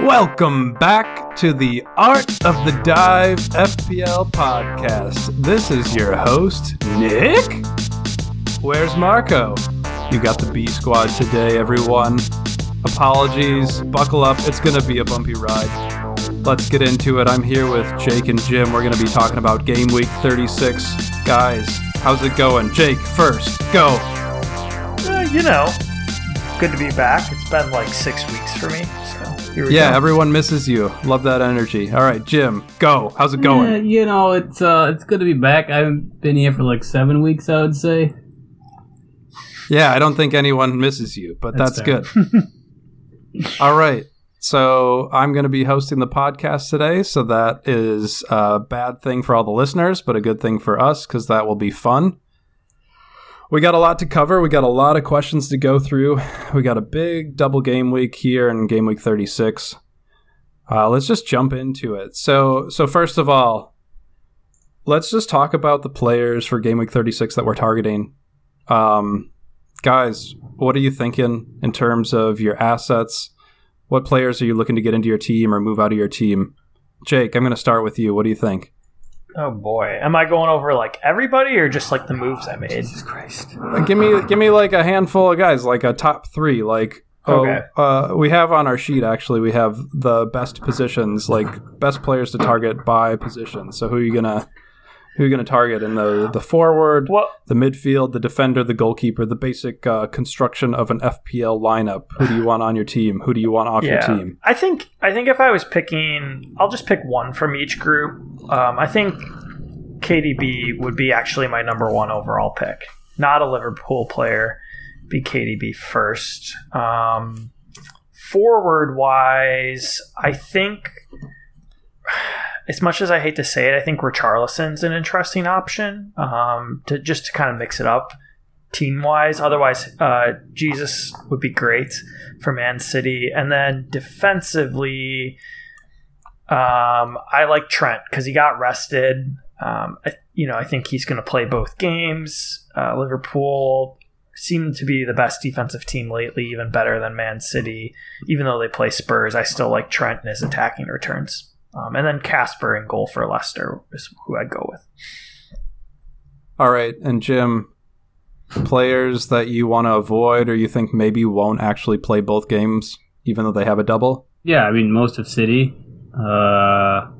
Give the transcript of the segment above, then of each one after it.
Welcome back to the Art of the Dive FPL podcast. This is your host, Nick. Where's Marco? You got the B squad today, everyone. Apologies, buckle up, it's gonna be a bumpy ride. Let's get into it. I'm here with Jake and Jim. We're gonna be talking about game week 36. Guys, how's it going? Jake, first, go. You know, good to be back. It's been like six weeks for me. So here we Yeah, go. everyone misses you. Love that energy. All right, Jim, go. How's it going? Yeah, you know, it's uh, it's good to be back. I haven't been here for like seven weeks, I would say. Yeah, I don't think anyone misses you, but that's, That's good. All right. So I'm going to be hosting the podcast today. So that is a bad thing for all the listeners, but a good thing for us because that will be fun. We got a lot to cover. We got a lot of questions to go through. We got a big double game week here in game week 36. Uh, let's just jump into it. So, so first of all, let's just talk about the players for game week 36 that we're targeting. Um, guys, what are you thinking in terms of your assets? What players are you looking to get into your team or move out of your team? Jake, I'm going to start with you. What do you think? Oh boy, am I going over like everybody or just like the moves I made? Jesus Christ. Uh, give me, give me like a handful of guys, like a top three. Like, oh, Okay. uh, we have on our sheet actually. We have the best positions, like best players to target by position. So who are you gonna, who are you gonna target in the the forward? Well, the midfield, the defender, the goalkeeper, the basic uh, construction of an FPL lineup. Who do you want on your team? Who do you want off yeah. your team? I think I think if I was picking, I'll just pick one from each group. Um, I think KDB would be actually my number one overall pick. Not a Liverpool player. Be KDB first. Um, forward wise, I think. As much as I hate to say it, I think Richarlison's an interesting option um, to just to kind of mix it up team wise. Otherwise, uh, Jesus would be great for Man City. And then defensively, um, I like Trent because he got rested. Um, I, you know, I think he's going to play both games. Uh, Liverpool seem to be the best defensive team lately, even better than Man City. Even though they play Spurs, I still like Trent and his attacking returns. Um, and then Kasper in goal for Leicester is who I'd go with. All right, and Jim, players that you want to avoid or you think maybe won't actually play both games, even though they have a double. Yeah, I mean, most of City. Uh,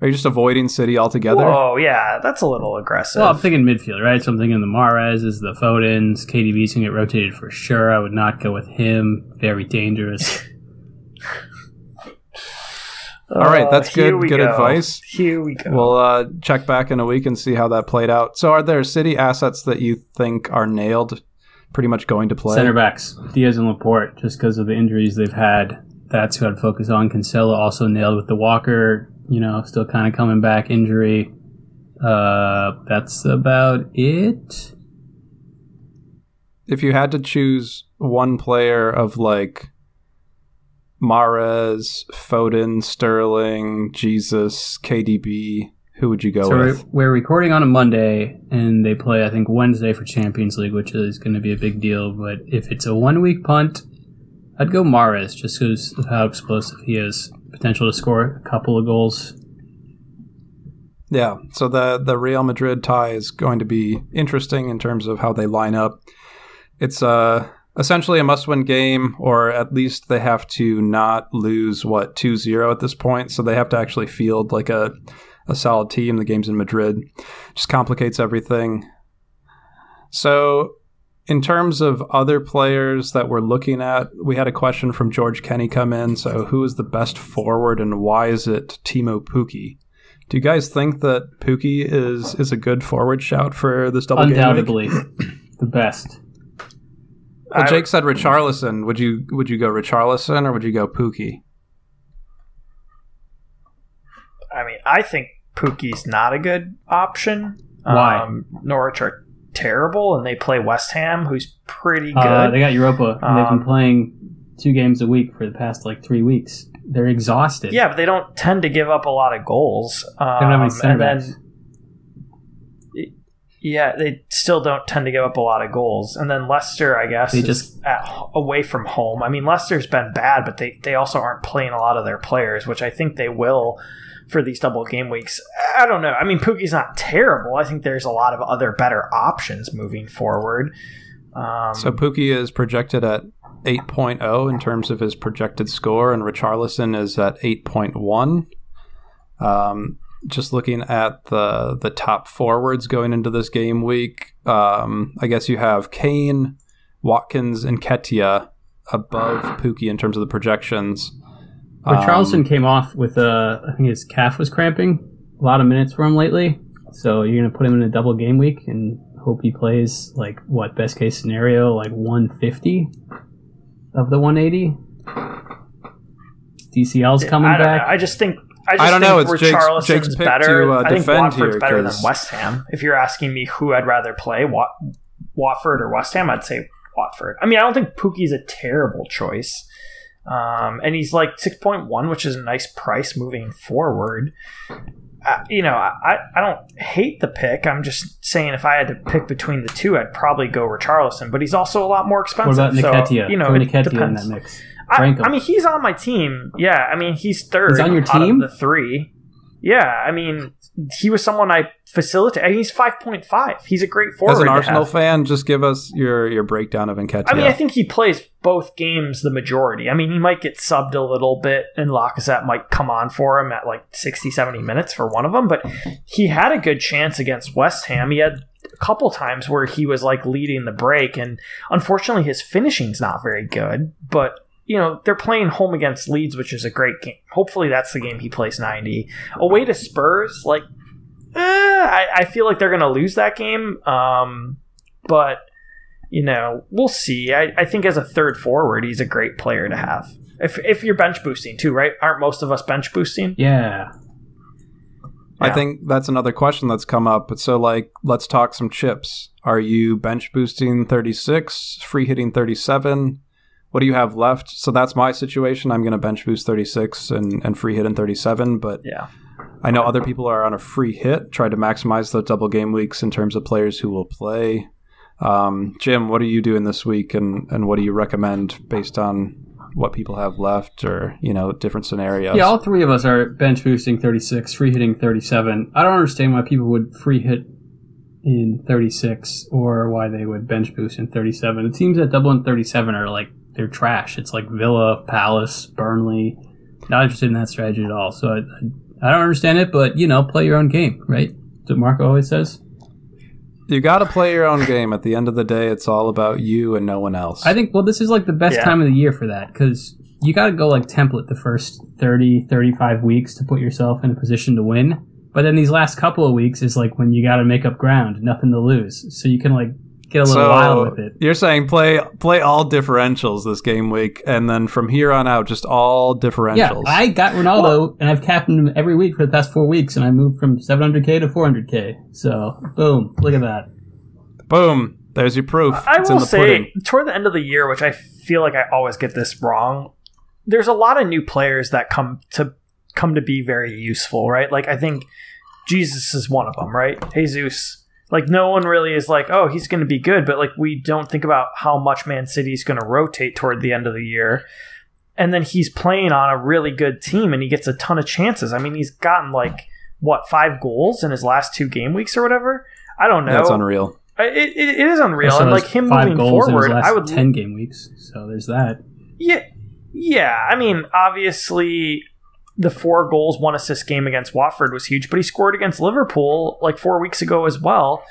Are you just avoiding City altogether? Oh yeah, that's a little aggressive. well, I'm thinking midfield, right? So I'm thinking the Mahrez's, the Fodens, KDB's gonna get rotated for sure. I would not go with him. Very dangerous. All right, that's here good- good go. advice. Here we go. We'll uh, check back in a week and see how that played out. So, are there City assets that you think are nailed, pretty much going to play? Center backs, Dias and Laporte, just because of the injuries they've had. That's who I'd focus on. Cancelo also nailed with the Walker, you know, still kind of coming back injury. Uh, that's about it. if you had to choose one player of like Mahrez, Foden, Sterling, Jesus, KDB, who would you go so we're, we're recording on a Monday, and they play, I think, Wednesday for Champions League, which is going to be a big deal. But if it's a one week punt, I'd go Mahrez just because of how explosive he is. Potential to score a couple of goals. Yeah, so the the Real Madrid tie is going to be interesting in terms of how they line up. It's uh essentially a must-win game or at least they have to not lose what 2-0 at this point, so they have to actually field like a a solid team. The game's in Madrid. Just complicates everything. So in terms of other players that we're looking at, we had a question from George Kenny come in. So, who is the best forward, and why is it Timo Pukki? Do you guys think that Pukki is is a good forward shout for this double game? Undoubtedly, the best. Well, I- Jake said Richarlison. Would you would you go Richarlison or would you go Pukki? I mean, I think Pukki's not a good option. Why? Um, Norwich are terrible, and they play West Ham, who's pretty good. Uh, they got Europa, and they've Um, been playing two games a week for the past like three weeks. They're exhausted. yeah, but they don't tend to give up a lot of goals. Um, They don't have any center and then backs. Yeah, they still don't tend to give up a lot of goals. And then Leicester, I guess, They is just- at, away from home. I mean, Leicester's been bad, but they, they also aren't playing a lot of their players, which I think they will for these double game weeks. I don't know. I mean, Pukki's not terrible. I think there's a lot of other better options moving forward. Um, So Pukki is projected at 8.0 in terms of his projected score, and Richarlison is at 8.1. Um, just looking at the the top forwards going into this game week, um, I guess you have Kane, Watkins, and Nketiah above Pukki in terms of the projections. But Um, Charleston came off with a, I think his calf was cramping. A lot of minutes for him lately. So you're gonna put him in a double game week and hope he plays like what best case scenario like 150 of the 180. DCL's coming I back. Know. I just think. I, just I don't think know, it's Jake's- Jake's pick better. to, uh, I think defend Watford's here, better than 'cause- West Ham. If you're asking me who I'd rather play, Wat- Watford or West Ham, I'd say Watford. I mean, I don't think Pukki's a terrible choice. Um, and he's like 6.1, which is a nice price moving forward. Uh, you know, I, I don't hate the pick. I'm just saying if I had to pick between the two, I'd probably go Richarlison. But he's also a lot more expensive. what expensive. about Nketiah? So, you know, Throw it Nketiah in that mix. I, I mean, he's on my team. Yeah, I mean, he's third. He's on your out team? of the three. Yeah, I mean, he was someone I facilitate. and He's five point five. He's a great forward. As an Arsenal fan, just give us your, your breakdown of Nketiah. I mean, I think he plays both games the majority. I mean, he might get subbed a little bit, and Lacazette might come on for him at like 60, 70 minutes for one of them. But he had a good chance against West Ham. He had a couple times where he was like leading the break, and unfortunately, his finishing's not very good. But you know, they're playing home against Leeds, which is a great game. Hopefully, that's the game he plays 90. Away to Spurs, like, eh, I, I feel like they're going to lose that game. Um, but you know, we'll see. I, I think as a third forward, he's a great player to have. If, if you're bench boosting too, right? Aren't most of us bench boosting? Yeah. I think that's another question that's come up. So, like, let's talk some chips. Are you bench boosting 36, free hitting 37? What do you have left? So that's my situation. I'm going to bench boost 36 and, and free hit in 37. But Yeah. I know other people are on a free hit, try to maximize the double game weeks in terms of players who will play. Um, Jim, what are you doing this week, and, and what do you recommend based on what people have left, or you know, different scenarios? Yeah, all three of us are bench boosting 36, free hitting 37. I don't understand why people would free hit in 36 or why they would bench boost in 37. The teams that double in 37 are like, they're trash. It's like Villa, Palace, Burnley. Not interested in that strategy at all. So I, I don't understand it, but you know, play your own game, right? That's what Marco always says. You got to play your own game. At the end of the day, it's all about you and no one else. I think, well, this is like the best Yeah. time of the year for that because you got to go like template the first 30, 35 weeks to put yourself in a position to win. But then these last couple of weeks is like when you got to make up ground, nothing to lose. So you can like get a little wild with it. You're saying play play all differentials this game week, and then from here on out, just all differentials. Yeah, differentials. I got Ronaldo and I've captained him every week for the past four weeks and I moved from 700k to 400k. So, boom, look at that. Boom. There's your proof. I it's in will the say, pudding. toward the end of the year, which I feel like I always get this wrong, there's a lot of new players that come to come to be very useful, right? Like I think Jesus is one of them, right? Jesus. Like no one really is like, oh, he's going to be good, but like we don't think about how much Man City is going to rotate toward the end of the year. And then he's playing on a really good team and he gets a ton of chances. I mean, he's gotten like what, 5 goals in his last 2 game weeks or whatever. I don't know. That's unreal. It, it, it is unreal, and like him five moving goals in his forward, last I would. 10 game weeks. So there's that. Yeah, yeah. I mean, obviously, the four goals, one assist game against Watford was huge, but he scored against Liverpool like four weeks ago as well.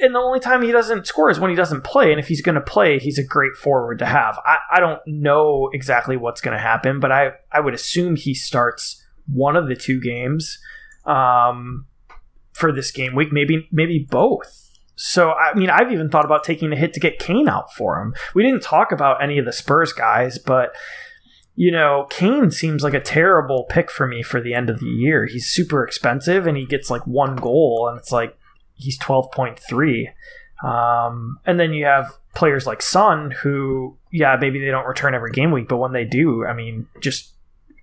And the only time he doesn't score is when he doesn't play. And if he's going to play, he's a great forward to have. I, I don't know exactly what's going to happen, but I, I would assume he starts one of the two games um, for this game week, maybe maybe both. So I mean, I've even thought about taking a hit to get Kane out for him. We didn't talk about any of the Spurs guys, but you know, Kane seems like a terrible pick for me for the end of the year. He's super expensive and he gets like one goal and it's like he's 12.3. Um, and then you have players like Son who, yeah, maybe they don't return every game week, but when they do, I mean, just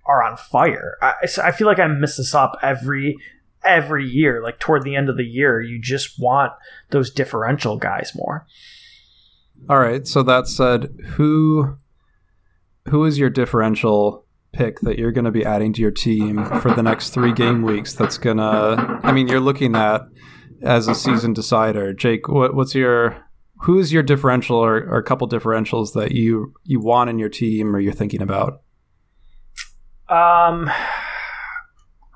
are on fire. I, I feel like I miss this up every every year. Like toward the end of the year, you just want those differential guys more. All right. So that said, who who is your differential pick that you're going to be adding to your team for the next three game weeks? That's gonna. I mean, you're looking at as a season decider. Jake, what, what's your who is your differential or, or a couple differentials that you you want in your team or you're thinking about? Um,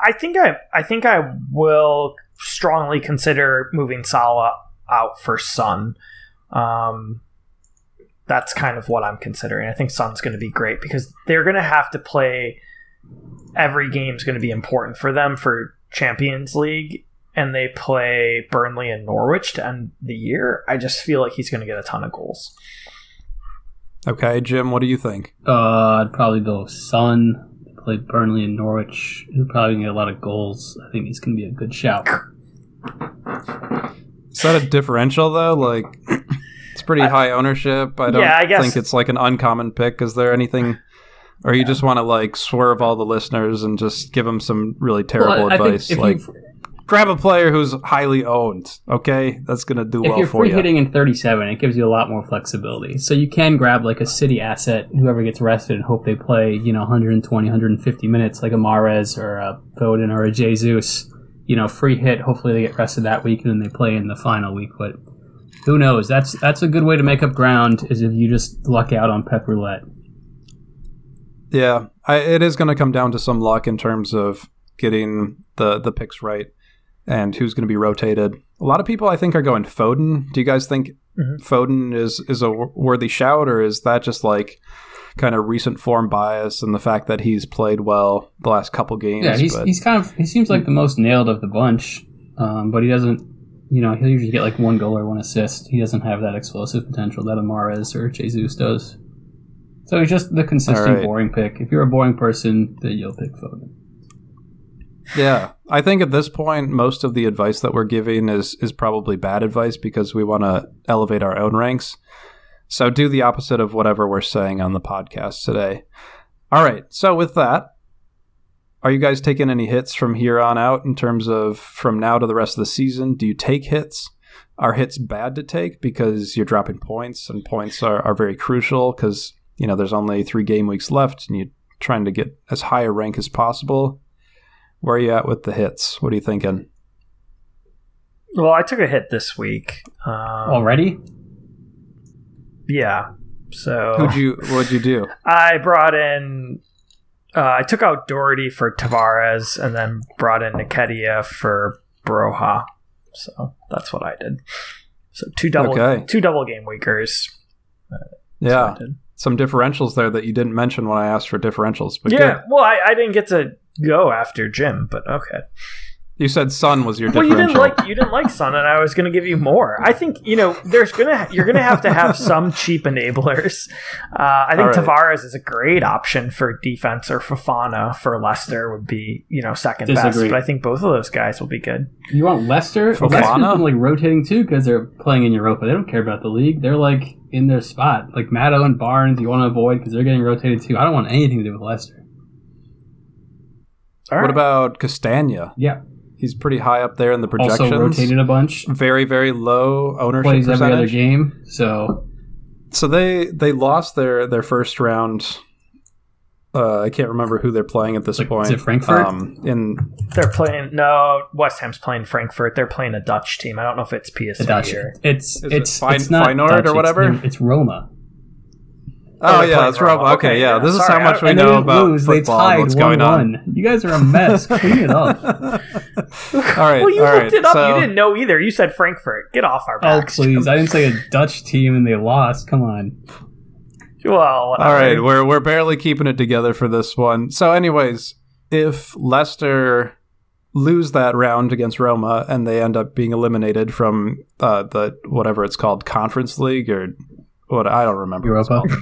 I think I I think I will strongly consider moving Salah out for Son. Um, that's kind of what I'm considering. I think Son's going to be great because they're going to have to play. Every game is going to be important for them for Champions League, and they play Burnley and Norwich to end the year. I just feel like he's going to get a ton of goals. Okay, Jim, what do you think? Uh, I'd probably go Son. play Burnley and Norwich. He'll probably get a lot of goals. I think he's going to be a good shout. Is that a differential though? Like, it's pretty I- high ownership. I don't Yeah, I guess- think it's like an uncommon pick. Is there anything, or you just want to like swerve all the listeners and just give them some really terrible Well, I advice? if Like, you- grab a player who's highly owned. Okay, that's gonna do if well you. If you're free hitting in 37, it gives you a lot more flexibility. So you can grab like a city asset, whoever gets rested, and hope they play, you know, 120, 150 minutes, like a Mahrez or a Foden or a Jesus. You know, free hit. Hopefully they get rested that week and then they play in the final week. But who knows? That's that's a good way to make up ground. Is if you just luck out on Pep Roulette. Yeah, I, it is going to come down to some luck in terms of getting the the picks right and who's going to be rotated. A lot of people, I think, are going Foden. Do you guys think Mhm. Foden is is a worthy shout, or is that just like kind of recent form bias and the fact that he's played well the last couple games? Yeah, he's but- he's kind of he seems like the most nailed of the bunch, um, but he doesn't. You know, he'll usually get like one goal or one assist. He doesn't have that explosive potential that Amares or Jesus does. So he's just the consistent right. boring pick. If you're a boring person, then you'll pick Foden. Yeah, I think at this point, most of the advice that we're giving is is probably bad advice because we want to elevate our own ranks. So do the opposite of whatever we're saying on the podcast today. All right. So with that, are you guys taking any hits from here on out in terms of from now to the rest of the season? Do you take hits? Are hits bad to take because you're dropping points and points are, are very crucial because you know there's only three game weeks left and you're trying to get as high a rank as possible. Where are you at with the hits? What are you thinking? Well, I took a hit this week. Um, Already? Yeah. So Who'd you what'd you do? I brought in. Uh, I took out Doherty for Tavares and then brought in Nketiah for Broja. So that's what I did. So two double Okay. two double game weekers. That's Yeah, what I did. some differentials there that you didn't mention when I asked for differentials. But yeah. good. Well, I, I didn't get to go after Jim, but okay. You said Son was your Well, you didn't like you didn't like Son, and I was going to give you more. I think you know there's gonna you're gonna have to have some cheap enablers. Uh, I think All right. Tavares is a great option for defense, or Fofana for Leicester would be you know second best. But I think both of those guys will be good. You want Leicester? Fofana? Leicester's been like rotating too because they're playing in Europa. They don't care about the league. They're like in their spot. Like Maddo and Barnes, you want to avoid because they're getting rotated too. I don't want anything to do with Leicester. All What right. about Castagna? Yeah. He's pretty high up there in the projections. Also rotated a bunch. Very very low ownership Plays every other game. So So they they lost their their first round. Uh, I can't remember who they're playing at this Like, point. is it Frankfurt? Um, in They're playing no West Ham's playing Frankfurt. They're playing a Dutch team. I don't know if it's PSV the Dutch. or It's Is it it's Fein- it's not Feyenoord Dutch, or it's- whatever? It's, Roma. Oh, oh, yeah, playing that's Roma. Roma. Okay, Okay, yeah, yeah, this is sorry, how much we know about lose. Football. and tied What's one going on? one. You guys are a mess. Clean it up. all right, well, you all looked right. it up. So, You didn't know either. You said Frankfurt. Get off our Oh backs. please! I didn't say a Dutch team and they lost. Come on. Well, all whatever. right, we're we're barely keeping it together for this one. So, anyways, if Leicester lose that round against Roma and they end up being eliminated from uh, the whatever it's called Conference League or what I don't remember. Europa. called.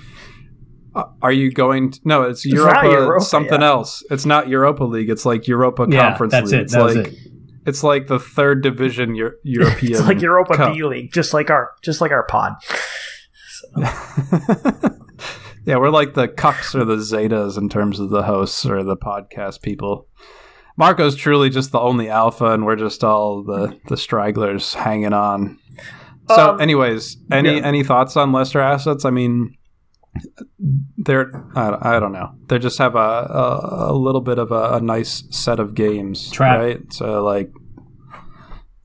Uh, Are you going? To, no, it's It's Europa. Europa, something yeah. else. It's not Europa League. It's like Europa Yeah, Conference that's League. it. It's That like it. it's like the third division Euro- European. It's like Europa Cup. B League, just like our just like our pod. yeah, we're like the Cucks or the Zetas in terms of the hosts or the podcast people. Marco's truly just the only alpha, and we're just all the the stragglers hanging on. So, Um, anyways, any yeah. any thoughts on Leicester assets? I mean, they're I, I don't know. They just have a a, a little bit of a, a nice set of games, Trap. right? So, like,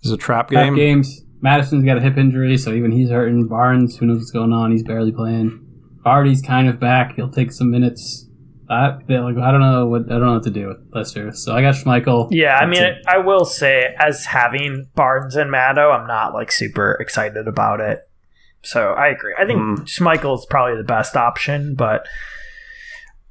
is a trap Trap game. games. Maddison's got a hip injury, so even he's hurting. Barnes, who knows what's going on? He's barely playing. Vardy's kind of back. He'll take some minutes. I, yeah, like, I don't know what I don't know what to do with Leicester. So I got Schmeichel. Yeah, I mean, it. I will say, as having Barnes and Maddo, I'm not like super excited about it. So I agree. I think Hmm. Schmeichel is probably the best option, but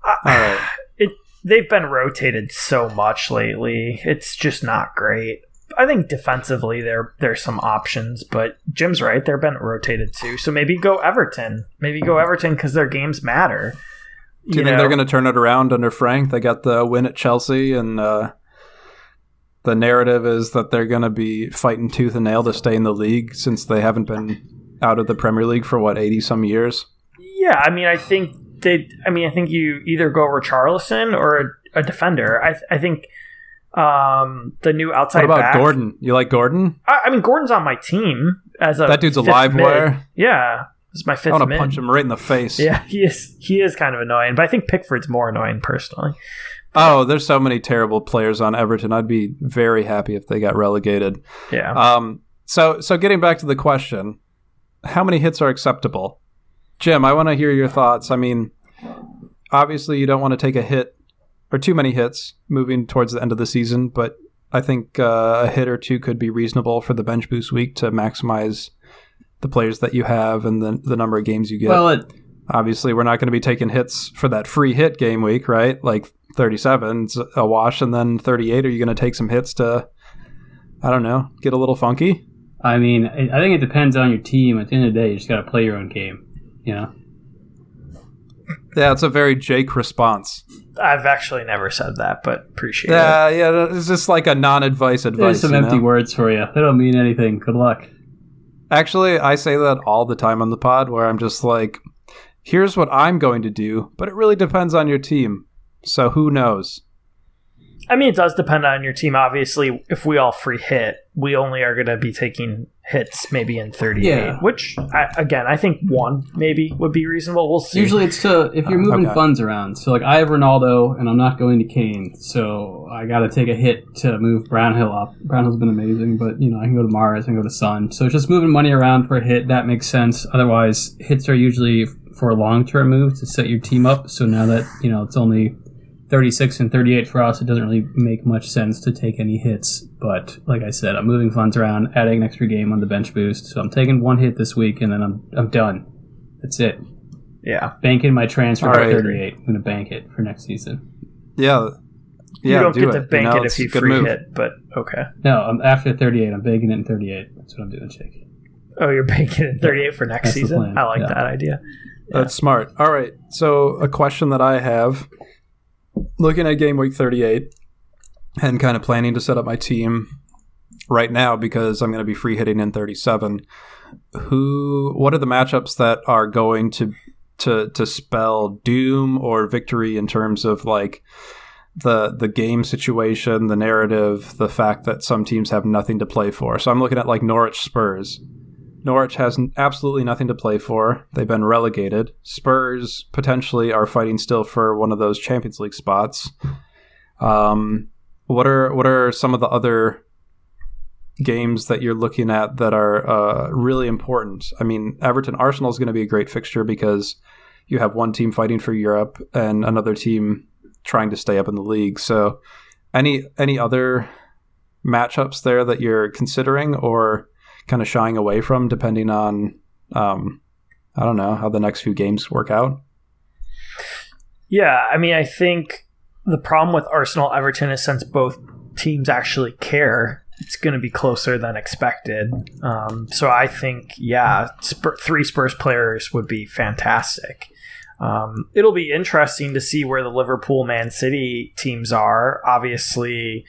All right. it they've been rotated so much lately. It's just not great. I think defensively there there's some options, but Jim's right. They're been rotated too. So maybe go Everton. Maybe go Everton because their games matter. Do you, think they're going to turn it around under Frank? They got the win at Chelsea, and uh, the narrative is that they're going to be fighting tooth and nail to stay in the league since they haven't been out of the Premier League for what eighty some years. Yeah, I mean, I think they. I mean, I think you either go Richarlison or a, a defender. I, I think um, the new outside What about back. Gordon? You like Gordon? I, I mean, Gordon's on my team as a That dude's a live wire. Yeah, this is my I want to punch him right in the face. Yeah, he is. He is kind of annoying, but I think Pickford's more annoying personally. Oh, there's so many terrible players on Everton. I'd be very happy if they got relegated. Yeah. Um, so so getting back to the question, how many hits are acceptable? Jim, I want to hear your thoughts. I mean, obviously you don't want to take a hit or too many hits moving towards the end of the season, but I think uh, a hit or two could be reasonable for the bench boost week to maximize the players that you have and the the number of games you get. Well, it, obviously we're not going to be taking hits for that free hit game week, right? Like 37 's a wash and then 38 are you going to take some hits to I don't know, get a little funky? I mean, I I think it depends on your team. At the end of the day, you just got to play your own game. You know. Yeah, it's a very Jake response. I've actually never said that, but appreciate it. Yeah, yeah, it's just like a non-advice There's advice. some empty know? words for you. They don't mean anything. Good luck. Actually, I say that all the time on the pod where I'm just like, here's what I'm going to do, but it really depends on your team. So who knows? I mean, it does depend on your team. Obviously, if we all free hit, we only are going to be taking hits maybe in 38, Yeah. which, I, again, I think one maybe would be reasonable. We'll see. Usually, it's to if you're Uh, moving okay. funds around. So, like, I have Ronaldo, and I'm not going to Kane, so I got to take a hit to move Brownhill up. Brownhill's been amazing, but you know, I can go to Mars, I can go to Son. So, just moving money around for a hit that makes sense. Otherwise, hits are usually for a long term moves to set your team up. So now that you know it's only 36 and 38 for us, it doesn't really make much sense to take any hits. But like I said, I'm moving funds around, adding an extra game on the bench boost. So I'm taking one hit this week, and then I'm I'm done. That's it. yeah. Banking my transfer All at 38. I'm going to bank it for next season. Yeah. yeah. You don't do get it. to You bank know, it if you free move. hit, but okay. No, I'm after 38. I'm banking it in 38. That's what I'm doing, Jake. Oh, you're banking it 38 for next That's season? I like yeah. that idea. That's smart. All right. So, a question that I have looking at game week 38 and kind of planning to set up my team right now because I'm going to be free hitting in 37. Who what are the matchups that are going to to to spell doom or victory in terms of like the the game situation, the narrative, the fact that some teams have nothing to play for. So I'm looking at like Norwich Spurs. Norwich has absolutely nothing to play for. They've been relegated. Spurs potentially are fighting still for one of those Champions League spots. Um, what are what are some of the other games that you're looking at that are uh, really important? I mean, Everton Arsenal is going to be a great fixture because you have one team fighting for Europe and another team trying to stay up in the league. So, any any other matchups there that you're considering or kind of shying away from, depending on um, I don't know how the next few games work out. Yeah, I mean, I think the problem with Arsenal Everton is since both teams actually care, it's going to be closer than expected. Um, so I think, yeah, three Spurs players would be fantastic. Um, it'll be interesting to see where the Liverpool Man City teams are. Obviously,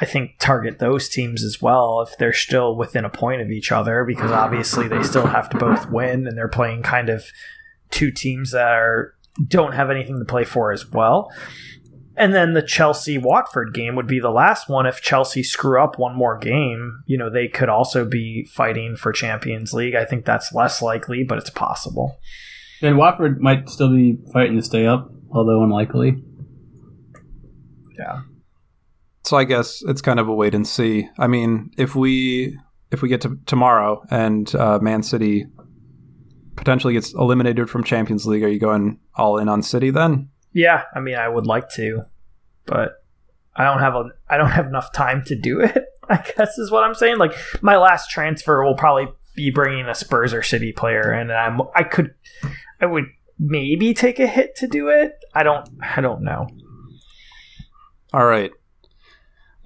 I think target those teams as well if they're still within a point of each other because obviously they still have to both win and they're playing kind of two teams that are don't have anything to play for as well. and then the Chelsea Watford game would be the last one. If Chelsea screw up one more game, you know, they could also be fighting for Champions League. I think that's less likely, but it's possible. And Watford might still be fighting to stay up, although unlikely. Yeah. So I guess it's kind of a wait and see. I mean, if we if we get to tomorrow and uh, Man City potentially gets eliminated from Champions League, are you going all in on City then? Yeah, I mean, I would like to, but I don't have a I don't have enough time to do it. I guess is what I'm saying. Like my last transfer will probably be bringing a Spurs or City player, and I'm I could I would maybe take a hit to do it. I don't I don't know. All right.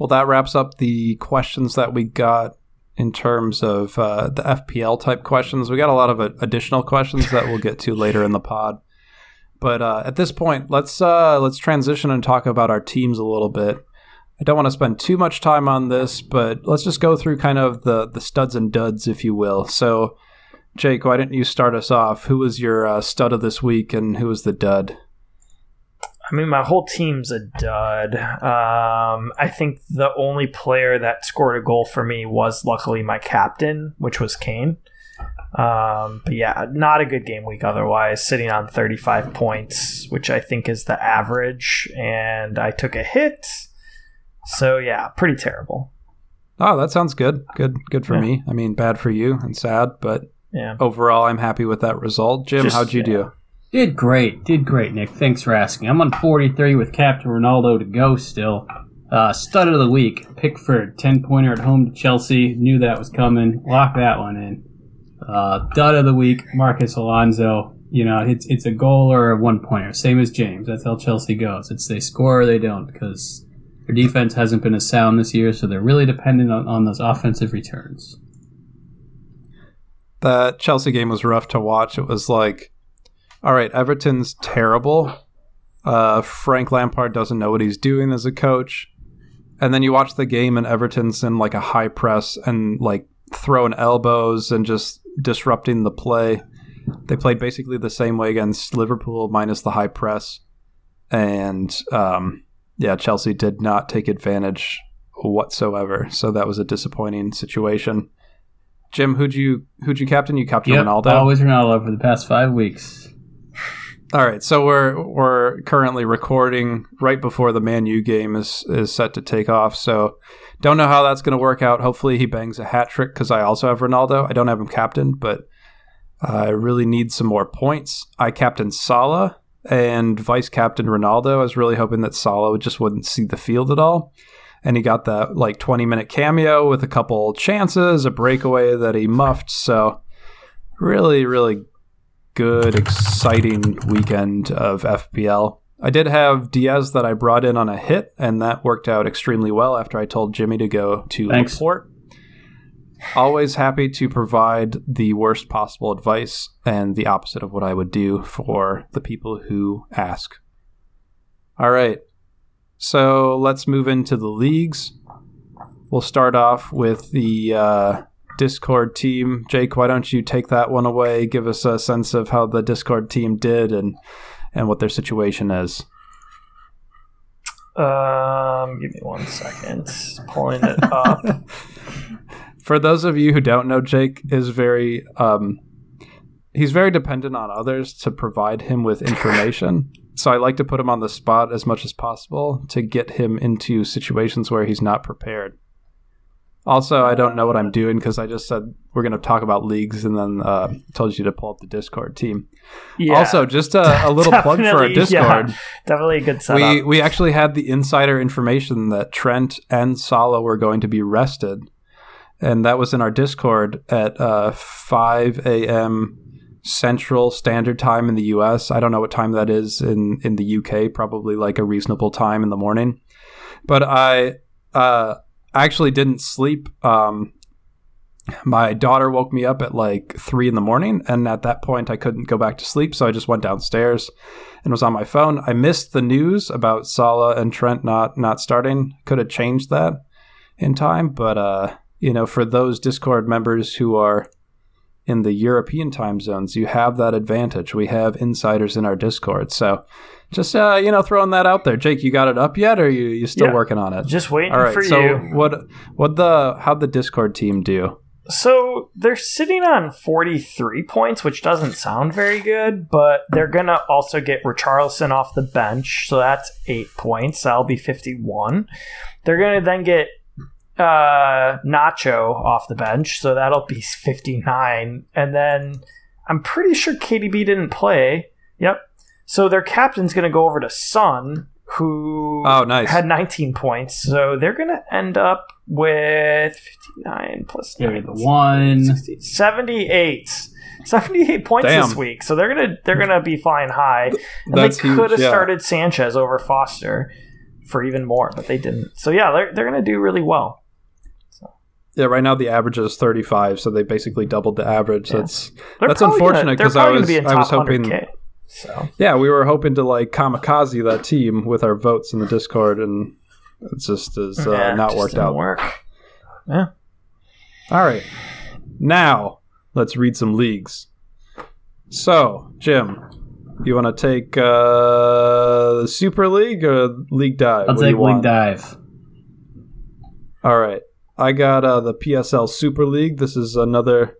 Well, that wraps up the questions that we got in terms of uh, the FPL type questions. We got a lot of additional questions that we'll get to later in the pod. But uh, at this point, let's uh, let's transition and talk about our teams a little bit. I don't want to spend too much time on this, but let's just go through kind of the the studs and duds, if you will. So, Jake, why didn't you start us off? Who was your uh, stud of this week, and who was the dud? I mean, my whole team's a dud. Um, I think the only player that scored a goal for me was luckily my captain, which was Kane. Um, but yeah, not a good game week otherwise, sitting on 35 points, which I think is the average. And I took a hit. So yeah, pretty terrible. Oh, that sounds good. Good, good for yeah. me. I mean, bad for you and sad, but yeah. overall, I'm happy with that result. Jim, Just, how'd you yeah. do? Did great. Did great, Nick. Thanks for asking. I'm on 43 with Captain Ronaldo to go still. Uh, stud of the week, Pickford, 10 pointer at home to Chelsea. Knew that was coming. Lock that one in. Uh, dud of the week, Marcos Alonso. You know, it's it's a goal or a one pointer, same as James. That's how Chelsea goes. It's they score or they don't because their defense hasn't been as sound this year, so they're really dependent on, on those offensive returns. The Chelsea game was rough to watch. It was like, all right, Everton's terrible. Uh, Frank Lampard doesn't know what he's doing as a coach. And then you watch the game, and Everton's in like a high press and like throwing elbows and just disrupting the play. They played basically the same way against Liverpool, minus the high press. And um, yeah, Chelsea did not take advantage whatsoever. So that was a disappointing situation. Jim, who'd you who'd you captain? You captain yep, Ronaldo. Always Ronaldo for the past five weeks. All right, so we're we're currently recording right before the Man U game is is set to take off. So don't know how that's going to work out. Hopefully, he bangs a hat trick because I also have Ronaldo. I don't have him captain, but I really need some more points. I captain Salah and vice captain Ronaldo. I was really hoping that Salah just wouldn't see the field at all. And he got that like 20 minute cameo with a couple chances, a breakaway that he muffed. So, really, really good, exciting weekend of FPL. I did have Diaz that I brought in on a hit, and that worked out extremely well after I told Jimmy to go to Thanks. Laporte. Always happy to provide the worst possible advice and the opposite of what I would do for the people who ask. All right. So let's move into the leagues. We'll start off with the uh, Discord team. Jake, why don't you take that one away? Give us a sense of how the Discord team did and and what their situation is. Um, give me one second. Pulling it up. For those of you who don't know, Jake is very um, he's very dependent on others to provide him with information. so I like to put him on the spot as much as possible to get him into situations where he's not prepared. Also, I don't know what I'm doing because I just said we're going to talk about leagues and then uh, told you to pull up the Discord team. Yeah, also, just a, a little plug for our Discord. Yeah, definitely a good setup. We we actually had the insider information that Trent and Salah were going to be rested, and that was in our Discord at uh, 5 a.m. Central Standard Time in the U.S. I don't know what time that is in in the U.K. Probably like a reasonable time in the morning. But I. Uh, I actually didn't sleep. Um, my daughter woke me up at like three in the morning, and at that point, I couldn't go back to sleep, so I just went downstairs and was on my phone. I missed the news about Salah and Trent not not starting. Could have changed that in time, but uh, you know, for those Discord members who are in the European time zones, you have that advantage. We have insiders in our Discord, so just uh, you know, throwing that out there. Jake, you got it up yet, or you you still Yeah. working on it? Just waiting All right. for so you. what what the how'd the Discord team do? So they're sitting on 43 points, which doesn't sound very good, but they're going to also get Richarlison off the bench. So that's eight points. That'll be 51. They're going to then get uh, Nacho off the bench. So that'll be 59. And then I'm pretty sure KDB didn't play. Yep. So their captain's going to go over to Son, who Oh, nice. had 19 points. So they're going to end up with 59 plus Give 9. the one. 60, 78 78 points Damn. this week so they're gonna they're gonna be flying high and That's they huge, could have yeah. started sanchez over foster for even more but they didn't so yeah they're, they're gonna do really well Yeah, right now the average is 35, so they basically doubled the average. Yeah. That's they're That's unfortunate they're 'cause I was- be I was hoping- 100K, so yeah, we were hoping to like kamikaze that team with our votes in the Discord, and it just is uh, yeah, not just worked didn't out. work. Yeah. All right, now let's read some leagues. So, Jim, you want to take uh, the Super League or League Dive? I'll What take? League Dive. All right. I got uh, the PSL Super League. This is another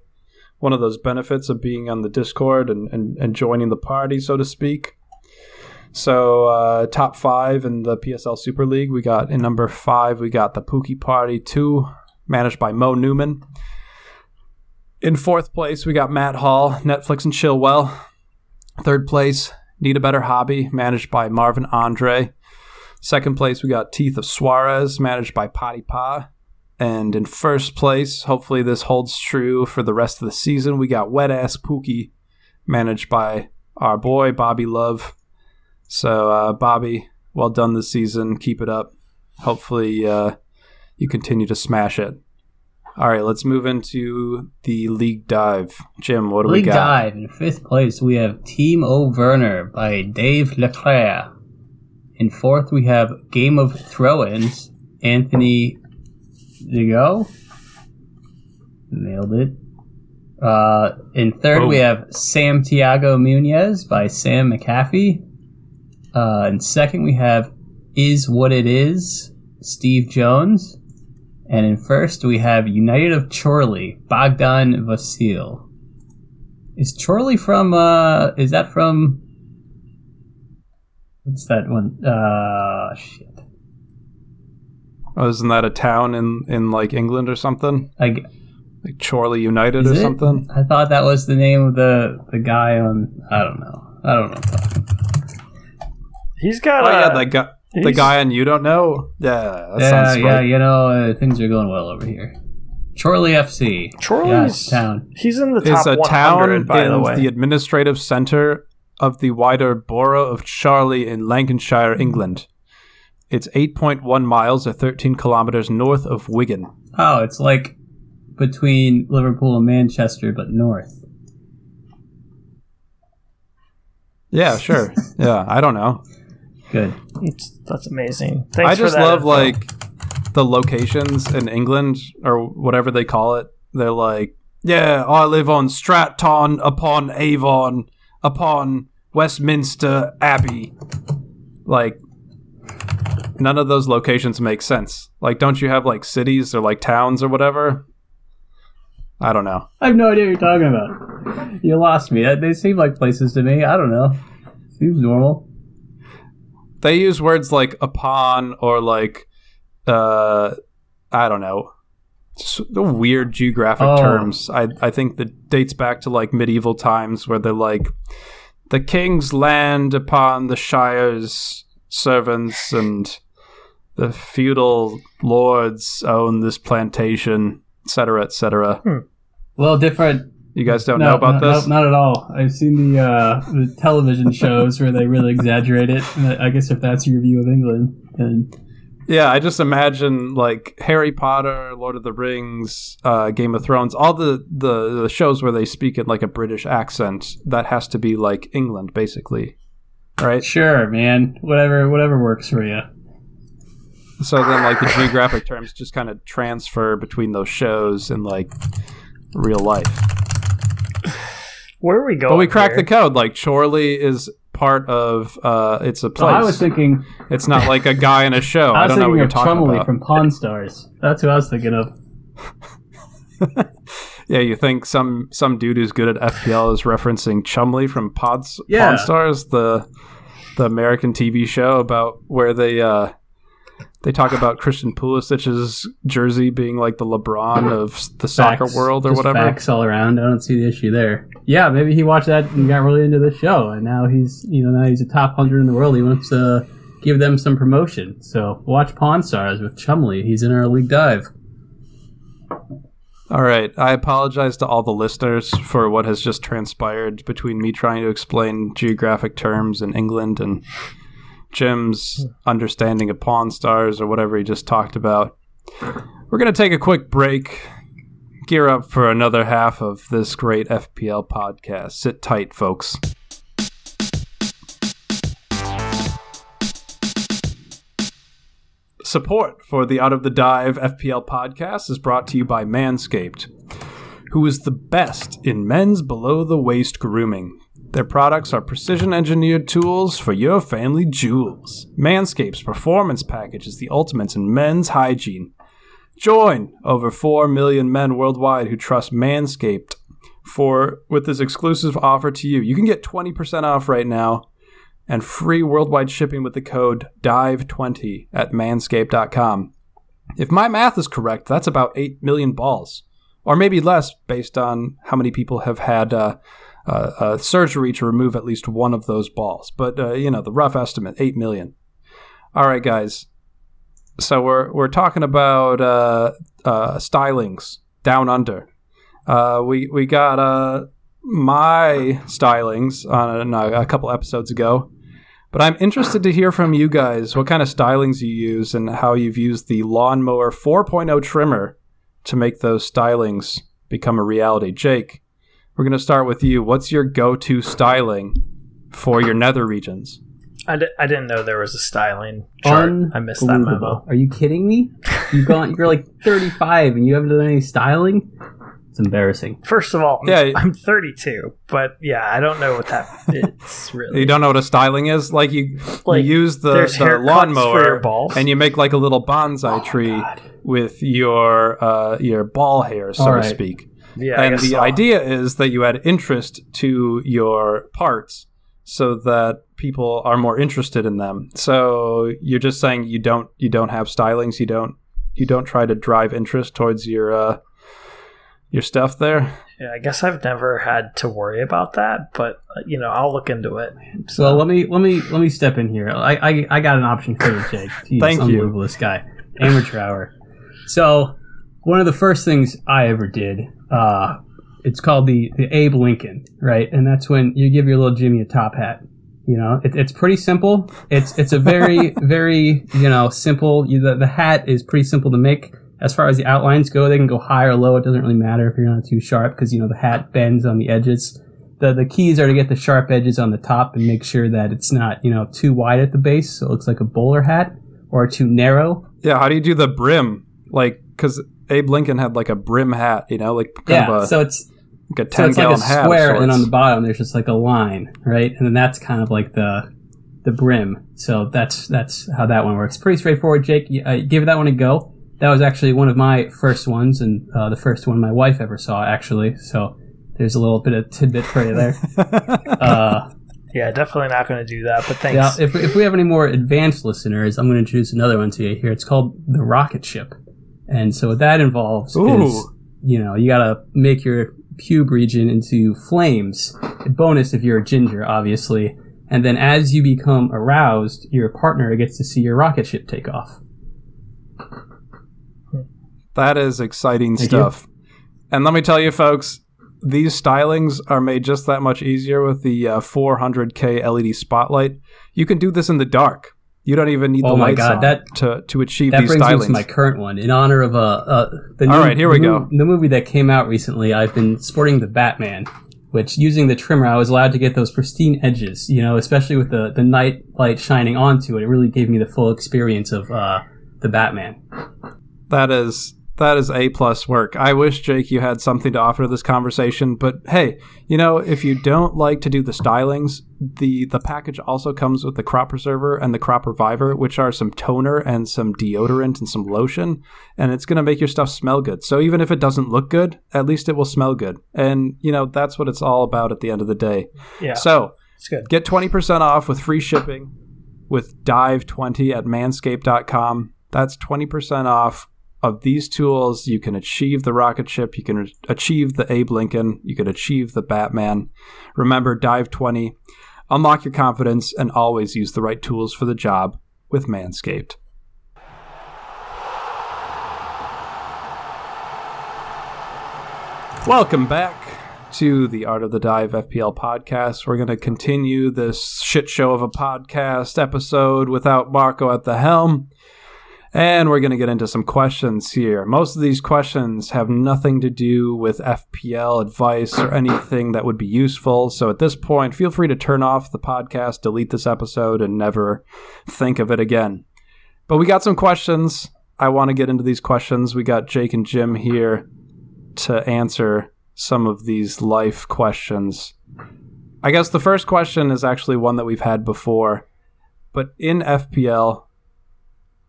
one of those benefits of being on the Discord and, and, and joining the party, so to speak. So, uh, top five in the PSL Super League. We got in number five, we got the Pookie Party 2, managed by Mo Newman. In fourth place, we got Matt Hall, Netflix and Chillwell. Third place, Need a Better Hobby, managed by Marvin Andre. Second place, we got Teeth of Suarez, managed by Potty Pa. And in first place, hopefully this holds true for the rest of the season, we got Wet Ass Pookie, managed by our boy Bobby Love. So, uh, Bobby, well done this season. Keep it up. Hopefully, uh, you continue to smash it. All right, let's move into the league dive. Jim, what do League we got? League Dive. In fifth place, we have Team O Werner by Dave Leclerc. In fourth, we have Game of Throw-Ins, Anthony Digo. Nailed it. Uh, in third, Boom. we have Sam Tiago Munez by Sam McAfee. Uh, in second, we have Is What It Is, Steve Jones. And in first, we have United of Chorley, Bogdan Vasil. Is Chorley from, uh, is that from, what's that one? Uh, shit. Oh, isn't that a town in, in like England or something? I, g- Like Chorley United or it? something? I thought that was the name of the, the guy on, I don't know. I don't know. he's got Oh a, yeah, that guy, the guy on you don't know. Yeah, that yeah, sounds yeah, you know, uh, things are going well over here. Chorley FC. Chorley's Yes, town. he's in the town. It's a 100 town by in the way administrative centre of the wider borough of Chorley in Lancashire, England. It's 8.1 miles or 13 kilometers north of Wigan. Oh, it's like between Liverpool and Manchester, but north. Yeah, sure. yeah, I don't know. Good. It's- that's amazing Thanks I for just that love info. like the locations in England or whatever they call it. They're like, yeah, I live on Stratton upon Avon upon Westminster Abbey. Like none of those locations make sense. Like don't you have like cities or like towns or whatever? I don't know. I have no idea what you're talking about. You lost me. They seem like places to me. I don't know. Seems normal. They use words like upon or like uh I don't know. Just the weird geographic Oh. terms. I I think that dates back to like medieval times where they're like the king's land upon the shire's servants and the feudal lords own this plantation, etc., etc. Well, different. You guys don't no, know about no, this? No, not at all. I've seen the uh, the television shows where they really exaggerate it. I guess if that's your view of England, then Yeah, I just imagine like Harry Potter, Lord of the Rings, uh, Game of Thrones, all the, the the shows where they speak in like a British accent. That has to be like England, basically, right? sure, man. Whatever, whatever works for you. So then, like the geographic terms just kind of transfer between those shows and like real life. Where are we going? But we cracked here? the code. Like Chorley is part of. uh It's a So place. I was thinking, it's not like a guy in a show. I I, was don't know what thinking you're of talking Chumlee about. from Pawn Stars. That's who I was thinking of. yeah, you think some some dude who's good at FPL is referencing Chumlee from Pods Yeah. Pawn Stars, the the American TV show about where they uh they talk about Christian Pulisic's jersey being like the LeBron of the soccer Facts. world or whatever. Facts all around. I don't see the issue there. Yeah, maybe he watched that and got really into the show, and now he's you know now he's a top hundred in the world. He wants to give them some promotion. So watch Pawn Stars with Chumlee. He's in our league dive. All right. I apologize to all the listeners for what has just transpired between me trying to explain geographic terms in England and Jim's understanding of Pawn Stars or whatever he just talked about. We're going to take a quick break, gear up for another half of this great FPL podcast. Sit tight, folks. Support for the Art of the Dive FPL podcast is brought to you by Manscaped, who is the best in men's below the waist grooming. Their products are precision engineered tools for your family jewels. Manscaped's performance package is the ultimate in men's hygiene. Join over 4 million men worldwide who trust Manscaped for with this exclusive offer to you. You can get 20% off right now and free worldwide shipping with the code DIVE20 at manscaped.com. If my math is correct, that's about 8 million balls, or maybe less based on how many people have had uh, uh, uh, surgery to remove at least one of those balls. But, uh, you know, the rough estimate 8 million. All right, guys. So we're, we're talking about uh, uh, stylings down under. We, we got my stylings on a, a couple episodes ago. But I'm interested to hear from you guys what kind of stylings you use and how you've used the Lawnmower 4.0 trimmer to make those stylings become a reality. Jake, we're going to start with you. What's your go to styling for your nether regions? I, didn't know there was a styling chart. I missed that memo. Are you kidding me? You've gone. You're like 35 and you haven't done any styling. It's embarrassing. First of all, I'm, Yeah. I'm 32, but yeah, I don't know what that that is really. You don't know what a styling is? Like you, Like, you use the, the lawnmower your and you make like a little bonsai tree God. with your uh, your ball hair, so All to speak. yeah, and the so. idea is that you add interest to your parts so that people are more interested in them so you're just saying you don't you don't have stylings you don't you don't try to drive interest towards your uh your stuff there Yeah, I guess I've never had to worry about that, but uh, you know, I'll look into it. So let me let me let me step in here. I I, I got an option for you, Jake. Jeez, Thank you. unbelievable, This guy, amateur hour. So one of the first things I ever did, uh, it's called the the Abe Lincoln, right? And that's when you give your little Jimmy a top hat. You know, it, it's pretty simple. It's it's a very very you know simple. You, the the hat is pretty simple to make. As far as the outlines go, they can go high or low. It doesn't really matter if you're not too sharp because you know the hat bends on the edges. The the keys are to get the sharp edges on the top and make sure that it's not you know too wide at the base so it looks like a bowler hat or too narrow. Yeah how do you do the brim? Like because abe lincoln had like a brim hat you know like kind yeah of a, so it's like a ten so 10 it's like a gallon hat square and on the bottom there's just like a line right? And then that's kind of like the the brim. So that's that's how that one works. Pretty straightforward jake. Uh, give that one a go that was actually one of my first ones and uh, the first one my wife ever saw actually so there's a little bit of tidbit for you there uh, Yeah, definitely not going to do that. But Yeah, thanks. if, if we have any more advanced listeners, I'm going to introduce another one to you here. It's called the rocket ship. And so what that involves is, you know, you got to make your pube region into flames. A bonus if you're a ginger, obviously. And then as you become aroused, your partner gets to see your rocket ship take off. That is exciting Thank stuff. And let me tell you, folks, these stylings are made just that much easier with the uh, 400k LED spotlight. You can do this in the dark. You don't even need Oh the my lights God, that- to to achieve That these brings me stylings. to my current one. In honor of uh, uh the new, All right, here we the go. the movie that came out recently, I've been sporting the Batman, which using the trimmer, I was allowed to get those pristine edges. You know, especially with the the night light shining onto it, it really gave me the full experience of uh the Batman. that is That is A plus work. I wish, Jake, you had something to offer to this conversation. But hey, you know, if you don't like to do the stylings, the the package also comes with the crop preserver and the crop reviver, which are some toner and some deodorant and some lotion, and it's gonna make your stuff smell good. So even if it doesn't look good, at least it will smell good. And you know, that's what it's all about at the end of the day. Yeah, So. Get 20% off with free shipping with Dive20 at manscaped.com. That's 20% off of these tools. You can achieve the rocket ship, you can achieve the Abe Lincoln, you can achieve the Batman. Remember, Dive20. Unlock your confidence and always use the right tools for the job with Manscaped. Welcome back to the Art of the Dive FPL podcast. We're going to continue this shit show of a podcast episode without Marco at the helm. And we're going to get into some questions here. Most of these questions have nothing to do with FPL advice or anything that would be useful. So at this point, feel free to turn off the podcast, delete this episode, and never think of it again. But we got some questions. I want to get into these questions. We got Jake and Jim here to answer some of these life questions. I guess the first question is actually one that we've had before. But in FPL,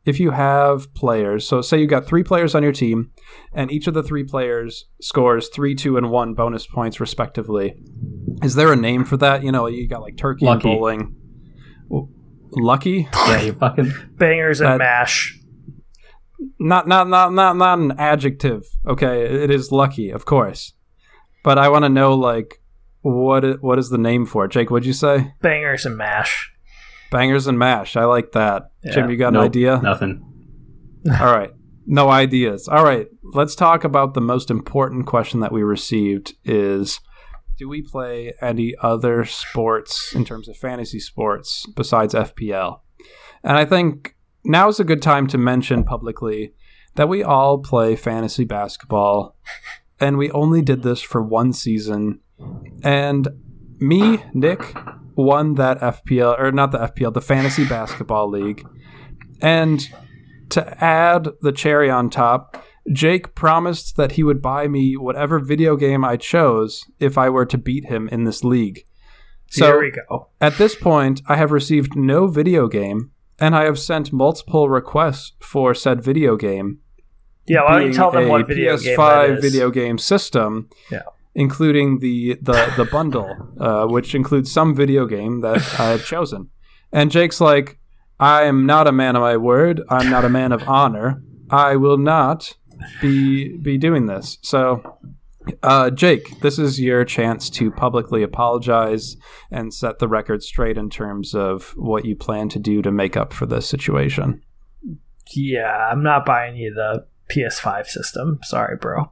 if you have players, so say you got three players on your team, and each of the three players scores three, two, and one bonus points respectively, is there a name for that? You know, you got like turkey Lucky. and bowling. W- Lucky? Yeah, you fucking. Bangers and That- mash. not not not not not an adjective. Okay, it is lucky, of course. But I want to know like what what is the name for it? Jake, what'd you say? Bangers and mash. Bangers and mash. I like that. Jim, you got an Nope, idea? Nothing. All right. No ideas. All right. Let's talk about the most important question that we received is do we play any other sports in terms of fantasy sports besides FPL? And I think now is a good time to mention publicly that we all play fantasy basketball and we only did this for one season and me, Nick, won that FPL or not the FPL, the fantasy basketball league. And to add the cherry on top, Jake promised that he would buy me whatever video game I chose if I were to beat him in this league. So Here we go. at this point, I have received no video game, and I have sent multiple requests for said video game. Yeah, why don't you tell them what video game PS5 game that is? video game system, Yeah. Including the the the bundle, uh, which includes some video game that I have chosen. And Jake's like, I am not a man of my word. I'm not a man of honor. I will not be be doing this. So, uh, Jake, this is your chance to publicly apologize and set the record straight in terms of what you plan to do to make up for this situation. Yeah, I'm not buying you the PS5 system. Sorry, bro.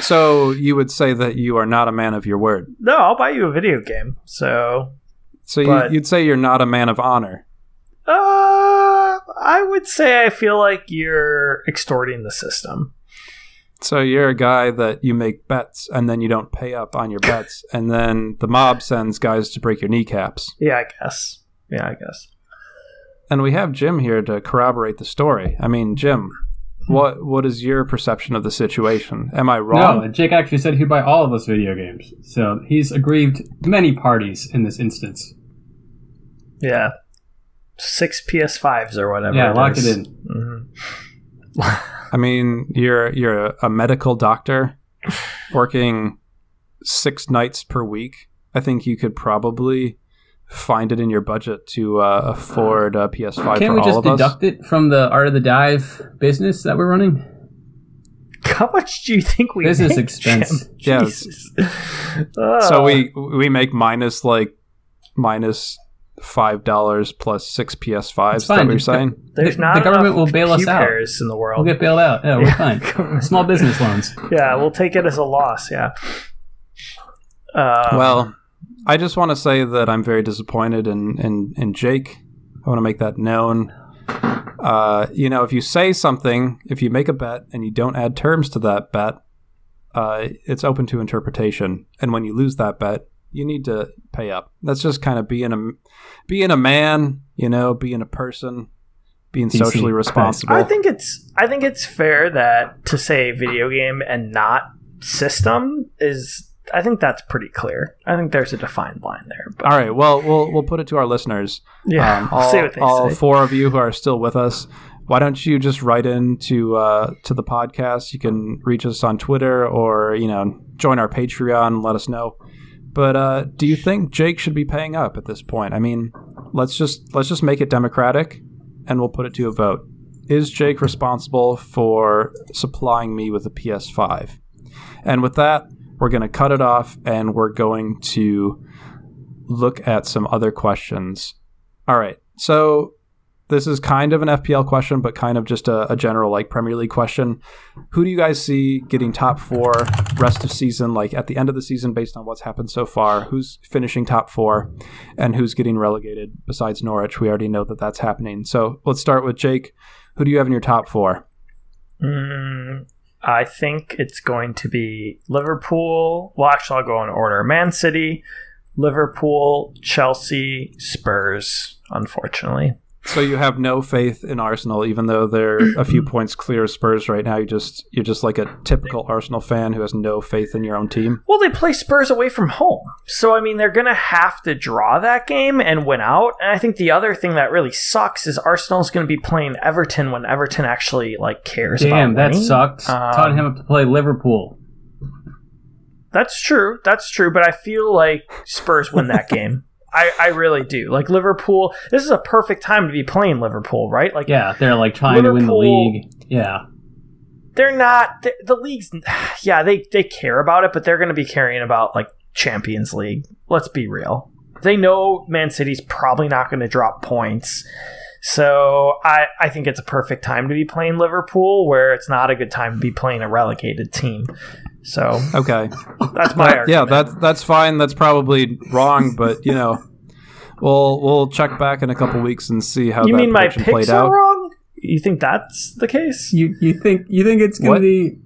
So you would say that you are not a man of your word. No, I'll buy you a video game. So, So you, But- you'd say you're not a man of honor. uh, I would say I feel like you're extorting the system. So you're a guy that you make bets and then you don't pay up on your bets, and then the mob sends guys to break your kneecaps. Yeah, I guess. Yeah, I guess. And we have Jim here to corroborate the story. I mean, Jim, what what is your perception of the situation? Am I wrong? No, Jake actually said he'd buy all of us video games. So he's aggrieved many parties in this instance. Yeah. Six PS5s or whatever. yeah, lock is. it in. Mhm. I mean, you're you're a, a medical doctor working six nights per week. I think you could probably find it in your budget to uh, afford a PS5 Can't for we all just of us. deduct it from the Art of the Dive business that we're running? How much do you think we Business make, expense. Jim? Yeah, Jesus. So Oh. we we make minus like minus five dollars plus six PS5s. Is that fine. what you're The- saying? There's the- not the government will bail us out. in the world. We'll get bailed out. Yeah, we're fine. Small business loans. yeah, we'll take it as a loss. Yeah. Um, well, I just want to say that I'm very disappointed in in, in Jake. I want to make that known. Uh, you know, if you say something, if you make a bet and you don't add terms to that bet, uh, it's open to interpretation. And when you lose that bet, you need to pay up. That's just kind of being a being a man, you know, being a person. being DC. socially responsible. I think it's I think it's fair that to say video game and not system is I think that's pretty clear. I think there's a defined line there. But All right. Well, we'll we'll put it to our listeners. yeah, Um, all, see what they all say. four of you who are still with us, why don't you just write in to uh, to the podcast? You can reach us on Twitter or you know join our Patreon and let us know. But uh, do you think Jake should be paying up at this point? I mean, let's just let's just make it democratic, and we'll put it to a vote. Is Jake responsible for supplying me with a PS5? And with that, we're going to cut it off, and we're going to look at some other questions. All right. So this is kind of an FPL question, but kind of just a, a general like Premier League question. Who do you guys see getting top four rest of season, like at the end of the season, based on what's happened so far? Who's finishing top four, and who's getting relegated besides Norwich? We already know that that's happening. So let's start with Jake. Who do you have in your top four? Mm, I think it's going to be Liverpool. Well, actually, I'll go in order: Man City, Liverpool, Chelsea, Spurs. Unfortunately, So you have no faith in Arsenal, even though they're a few points clear of Spurs right now. You just you're just like a typical Arsenal fan who has no faith in your own team. well, they play Spurs away from home, so I mean they're going to have to draw that game and win out. And I think the other thing that really sucks is Arsenal's going to be playing Everton when Everton actually like cares. Damn, about that winning. sucks. Um, Tottenham have to play Liverpool. That's true. That's true. But I feel like Spurs win that game. I, I really do. Like Liverpool, this is a perfect time to be playing Liverpool, right? Like Yeah, they're like trying to win the league. Yeah. they're not the, the league's. Yeah, they they care about it, but they're going to be caring about like Champions League. Let's be real. They know Man City's probably not going to drop points. So I, I think it's a perfect time to be playing Liverpool, where it's not a good time to be playing a relegated team. So Okay. that's my That- argument. yeah, that's that's fine. That's probably wrong, but you know, we'll we'll check back in a couple weeks and see how you that mean my prediction picks played are out. wrong? You think that's the case? You you think you think it's going What? to be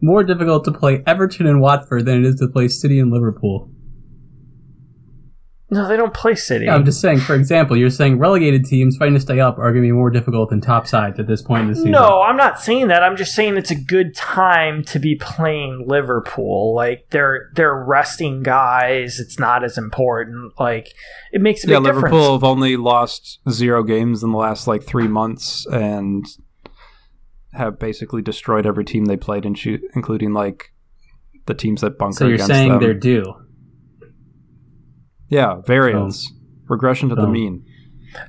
more difficult to play Everton and Watford than it is to play City and Liverpool? No, they don't play City. I'm just saying. For example, you're saying relegated teams fighting to stay up are going to be more difficult than top sides at this point in the season. No, I'm not saying that. I'm just saying it's a good time to be playing Liverpool. Like they're they're resting guys. It's not as important. Like it makes a big Yeah, Liverpool difference. have only lost zero games in the last like three months and have basically destroyed every team they played, in shoot, including like the teams that bunker So you're against saying them. they're due. Yeah, variance, regression to the mean.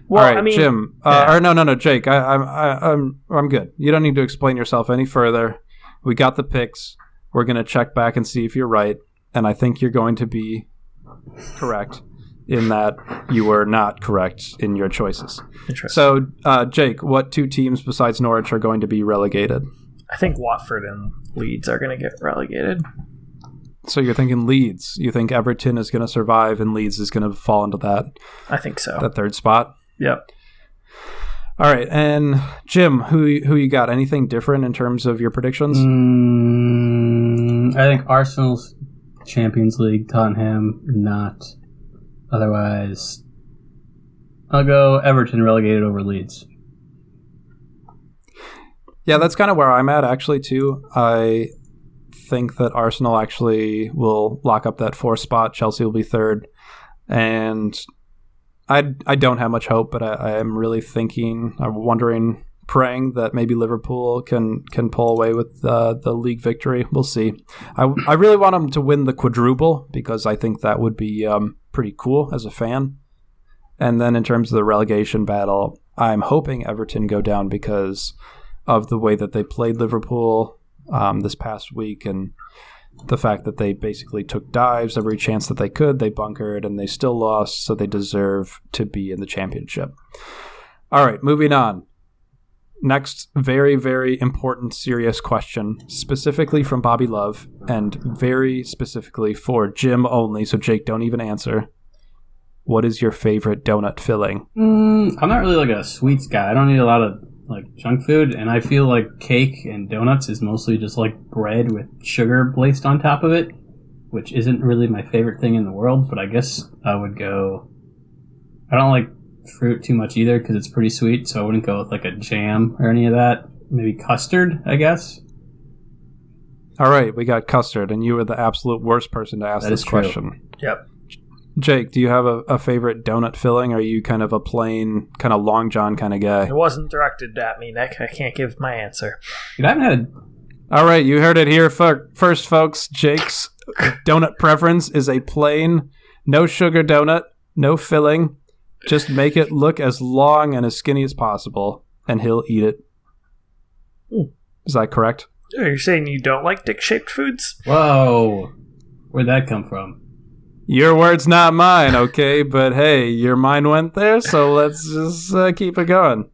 well, All right, I mean, Jim. Uh, yeah. Or no, no, no, Jake. I, I'm, I, I'm, I'm good. You don't need to explain yourself any further. We got the picks. We're gonna check back and see if you're right, and I think you're going to be correct in that you were not correct in your choices. So, uh, Jake, what two teams besides Norwich are going to be relegated? I think Watford and Leeds are going to get relegated. So you're thinking Leeds. You think Everton is going to survive, and Leeds is going to fall into that I think so. that third spot. yep. All right, and Jim, who who you got? Anything different in terms of your predictions? Mm, I think Arsenal's Champions League, Tottenham not. Otherwise, I'll go Everton relegated over Leeds. Yeah, that's kind of where I'm at actually too. I think that Arsenal actually will lock up that fourth spot. Chelsea will be third, and I I don't have much hope, but I, am really thinking, I'm wondering, praying that maybe Liverpool can can pull away with uh, the league victory. We'll see. I I really want them to win the quadruple because I think that would be um, pretty cool as a fan. And then in terms of the relegation battle, I'm hoping Everton go down because of the way that they played Liverpool um, this past week and the fact that they basically took dives every chance that they could. They bunkered and they still lost, so they deserve to be in the championship. All right, moving on. Next, very, very important, serious question, specifically from Bobby Love, and very specifically for Jim only, so Jake, don't even answer. What is your favorite donut filling? Mm, I'm not really like a sweets guy. I don't eat a lot of like junk food, and I feel like cake and donuts is mostly just like bread with sugar placed on top of it, which isn't really my favorite thing in the world. But I guess I would go. I don't like fruit too much either because it's pretty sweet. So I wouldn't go with like a jam or any of that. Maybe custard, I guess. All right, we got custard, and you were the absolute worst person to ask That this is true. question. Yep. Jake, do you have a, a favorite donut filling? Are you kind of a plain, kind of long john kind of guy? It wasn't directed at me, Nick. I can't give my answer. Dude, I haven't had All right, you heard it here fir- first, folks. Jake's donut preference is a plain, no sugar donut, no filling. Just make it look as long and as skinny as possible, and he'll eat it. Hmm. Is that correct? Are you saying you don't like dick shaped foods? Whoa. Where'd that come from? Your words, not mine, okay? But hey, your mind went there, so let's just uh, keep it going.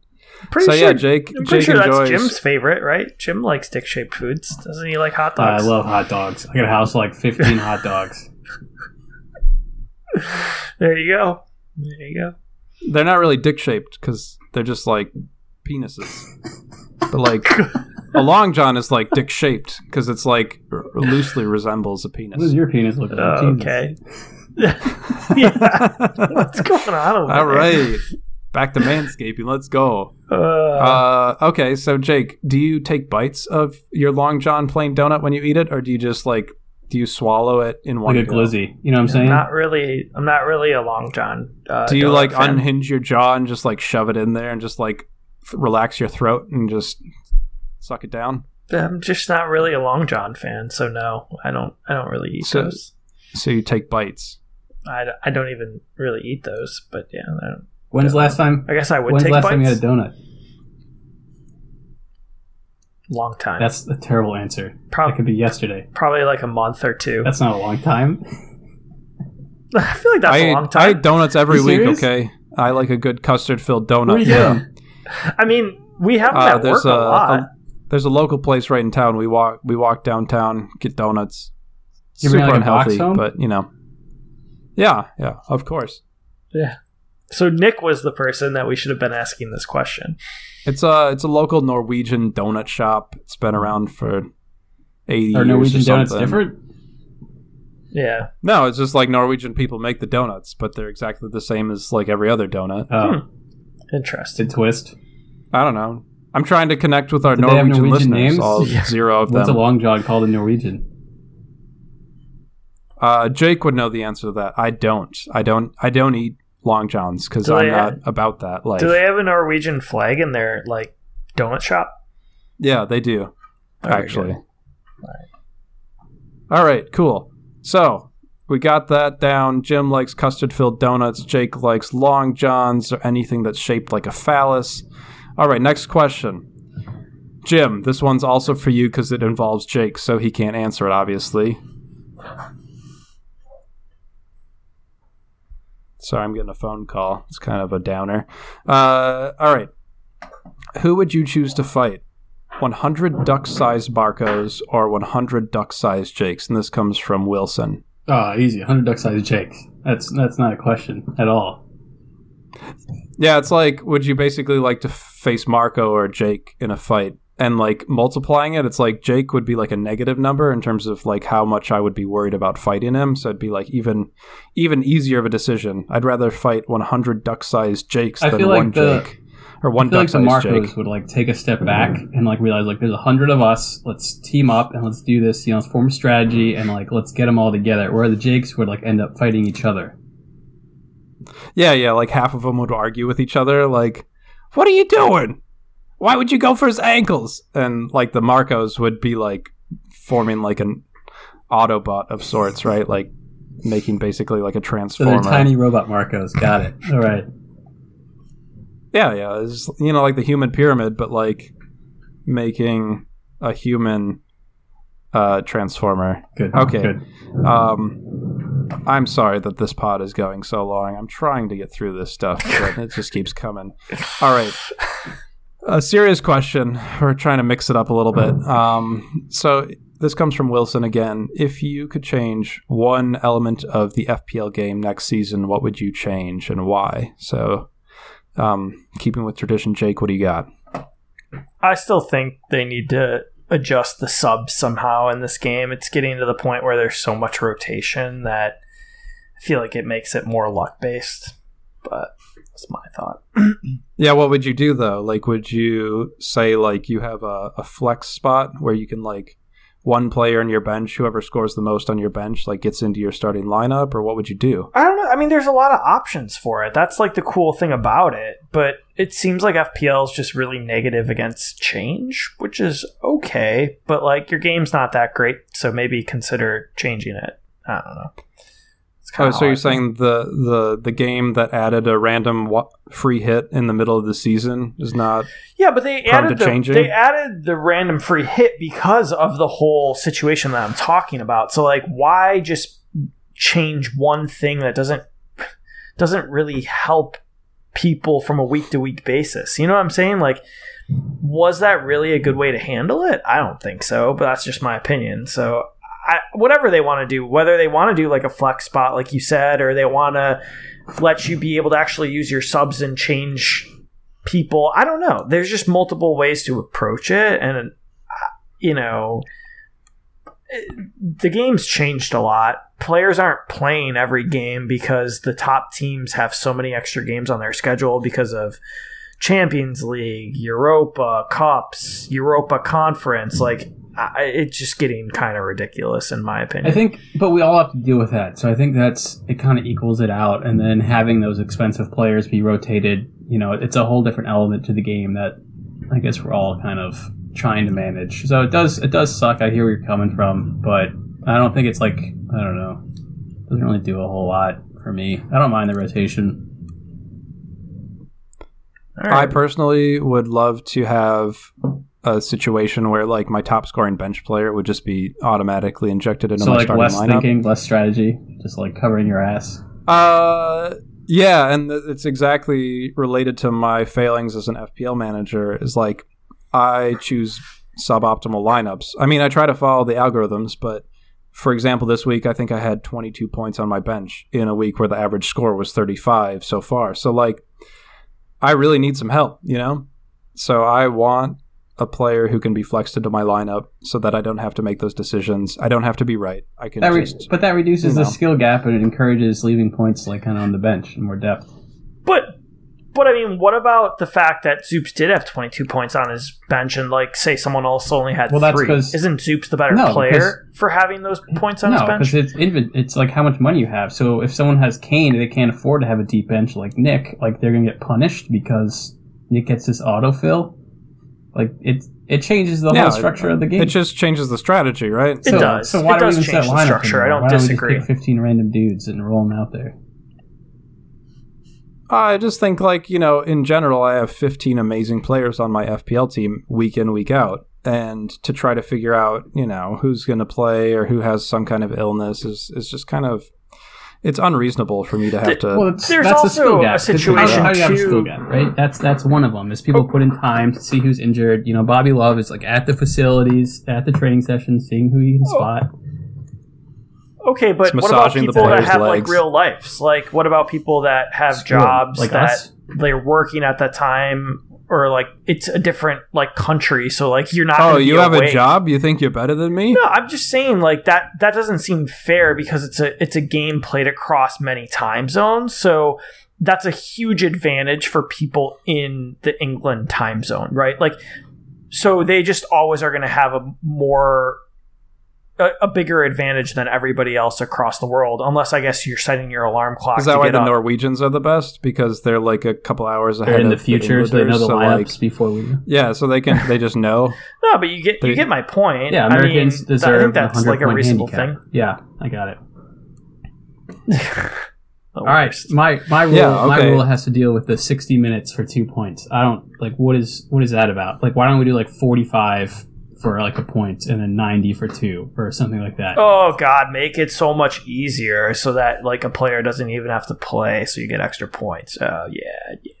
Pretty so sure, yeah, Jake. I'm pretty Jake sure enjoys. that's Jim's favorite, right? Jim likes dick shaped foods. Doesn't he like hot Uh, I love hot dogs. I got a house with like 15 hot dogs. there you go. There you go. They're not really dick shaped because they're just like penises. But like a long john is like dick shaped because it's like r- loosely resembles a What does your penis look like? Jesus. okay. yeah. What's going on over All there? right, back to manscaping. Let's go. Uh, Uh, okay, so Jake, do you take bites of your long john plain donut when you eat it, or do you just like do you swallow it in one Like a go? glizzy. You know what I'm saying? not really. I'm not really a long john. Uh, Do you like fan. unhinge your jaw and just like shove it in there and just like f- relax your throat and just suck it down? I'm just not really a long john fan, so no, I don't. I don't really eat So- those. So you take bites. I, I don't even really eat those, but yeah, I, don't, When's the last time? I guess I would When's the take last bites. time you had a donut? long time. That's a terrible answer. Probably Prob- could be yesterday. probably like a month or two. That's not a long time. I feel like that's I, a eat- long I time. eat donuts every week. serious? Okay, I like a good custard filled donut. What are you yeah. I mean, we have them Uh, at there's work a, a, lot. a- there's a local place right in town. We walk we walk downtown, get donuts. You bring, Super like, a unhealthy, but you know. Yeah, yeah, of course. yeah. So Nick was the person that we should have been asking this question. It's a it's a local Norwegian donut shop. It's been around for eighty Are years Norwegian or donuts something. different? Yeah. No, it's just like Norwegian people make the donuts, but they're exactly the same as like every other donut. Oh, hmm. Interesting. twist. I don't know. I'm trying to connect with our Do Norwegian, Norwegian listeners. names? All Yeah. zero of What's a long john called in Norwegian? uh, Jake would know the answer to that. I don't. I don't. I don't eat long johns because I'm not have- about that life. Do they have a Norwegian flag in their like donut shop? yeah, they do. Very actually. good. All right, cool. So we got that down. Jim likes custard filled donuts. Jake likes long johns or anything that's shaped like a phallus. All right, next question. Jim, this one's also for you because it involves Jake, so he can't answer it, obviously. Sorry, I'm getting a phone call. It's kind of a downer. Uh, all right. Who would you choose to fight? 100 duck sized Marcos or 100 duck sized Jakes? And this comes from Wilson. Oh, easy. 100 duck sized jakes. That's that's not a question at all. Yeah, it's like, would you basically like to face Marco or Jake in a fight? And like multiplying it, it's like Jake would be like a negative number in terms of like how much I would be worried about fighting him. So it'd be like even even easier of a decision. I'd rather fight 100 duck sized Jakes I than feel like one the- Jake or one I feel like the Marcos Jake. would like take a step back and like realize like there's a hundred of us. Let's team up and let's do this. You know, let's form a strategy and like let's get them all together. Where the Jakes would like end up fighting each other. Yeah, yeah, like half of them would argue with each other, like, "What are you doing? Why would you go for his ankles?" And like the Marcos would be like forming like an Autobot of sorts, right? Like making basically like a So transformer. they're tiny robot Marcos. Got it. All right. Yeah, yeah, it's you know like the human pyramid, but like making a human uh transformer. Good. Okay. Good. Um, I'm sorry that this pod is going so long. I'm trying to get through this stuff, but it just keeps coming. All right. A serious question. We're trying to mix it up a little bit. Um, so this comes from Wilson again. If you could change one element of the FPL game next season, what would you change and why? So, um, keeping with tradition, Jake, what do you got? I still think they need to adjust the subs somehow in this game. It's getting to the point where there's so much rotation that I feel like it makes it more luck based. But That's my thought. Yeah, what would you do though? Like, would you say like you have a, a flex spot where you can like one player on your bench, whoever scores the most on your bench, like gets into your starting lineup, or what would you do? I don't know. I mean, there's a lot of options for it. That's like the cool thing about it. But it seems like FPL is just really negative against change, which is okay. But like your game's not that great, so maybe consider changing it. I don't know. Oh, so you're saying the the the game that added a random wa- free hit in the middle of the season is not? Yeah, but they added the, changing? they added the random free hit because of the whole situation that I'm talking about. So like why just change one thing that doesn't doesn't really help people from a week to week basis. You know what I'm saying? Like was that really a good way to handle it? I don't think so, but that's just my opinion. So I, whatever they want to do, whether they want to do like a flex spot, like you said, or they want to let you be able to actually use your subs and change people. I don't know. There's just multiple ways to approach it, and uh, you know, the game's changed a lot. Players aren't playing every game because the top teams have so many extra games on their schedule because of Champions League, Europa, Cups, Europa Conference. Like, I, it's just getting kind of ridiculous, in my opinion. I think, but we all have to deal with that. So I think that's it. Kind of equals it out, and then having those expensive players be rotated, you know, it's a whole different element to the game that I guess we're all kind of trying to manage. So it does it does suck. I hear where you're coming from, but I don't think it's like I don't know. It doesn't really do a whole lot for me. I don't mind the rotation. All I personally would love to have a situation where like my top scoring bench player would just be automatically injected into so my like starting less lineup. thinking, less strategy, just like covering your ass. Uh, yeah, and th- it's exactly related to my failings as an FPL manager. Is like I choose suboptimal lineups. I mean, I try to follow the algorithms, but for example, this week I think I had 22 points on my bench in a week where the average score was 35 so far. So like, I really need some help, you know. So I want a player who can be flexed into my lineup so that I don't have to make those decisions. I don't have to be right. I can That re- just but that reduces you the skill gap and it encourages leaving points like kind of on the bench and more depth. But but I mean, what about the fact that Zoops did have 22 points on his bench, and like say someone else only had Well, that's Isn't Zoops the better No, player for having those points on no, his bench? because it's inv- it's like how much money you have. So if someone has Kane and they can't afford to have a deep bench like Nick, like they're gonna get punished because Nick gets this autofill. Like it it changes the Yeah, whole structure of the game. It just changes the strategy, right? It does. So why It do does we even change set the lineup structure. I anymore? don't why don't we disagree. just pick 15 random dudes and roll them out there? I just think, like, you know, in general, I have 15 amazing players on my FPL team week in, week out. And to try to figure out, you know, who's going to play or who has some kind of illness is, is just kind of, it's unreasonable for me to have to. Well, There's that's also a, skill a situation, how, how do have a too- skill gap, right? That's that's one of them. Is people put in time to see who's injured. You know, Bobby Love is like at the facilities, at the training sessions, seeing who he can spot. okay, but It's what about the people that player's have like real lives? Like, what about people that have School, jobs like that us. they're working at that time, or like it's a different like country, so like you're not. oh, you have a job? You think you're better than me? No, I'm just saying like that that doesn't seem fair because it's a it's a game played across many time zones. So that's a huge advantage for people in the England time zone, right? Like so they just always are going to have a more a, a bigger advantage than everybody else across the world unless I guess you're setting your alarm clock Is that to why get the up. Norwegians are the best? Because they're like a couple hours ahead They're in the of future, so they know the so, lineups like, before we. yeah, so they can they just know. no, but you get you get my point. Yeah, I mean, Americans I deserve think that's a hundred like a reasonable handicap. thing. Yeah, I got it. All right, my my rule Yeah, my rule has to deal with the sixty minutes for two points. I don't like what is what is that about? Like, why don't we do like forty five for like a point and then ninety for two or something like that? Oh God, make it so much easier so that like a player doesn't even have to play, so you get extra points. Oh yeah, yeah.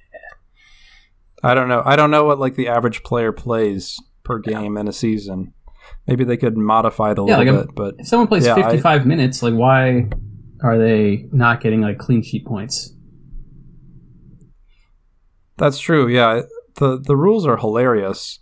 I don't know. I don't know what like the average player plays per game in a season. Maybe they could modify the Yeah, little like a- bit, but If someone plays Yeah, I- 55 minutes, like why are they not getting like clean sheet points? That's true. Yeah, the the rules are hilarious.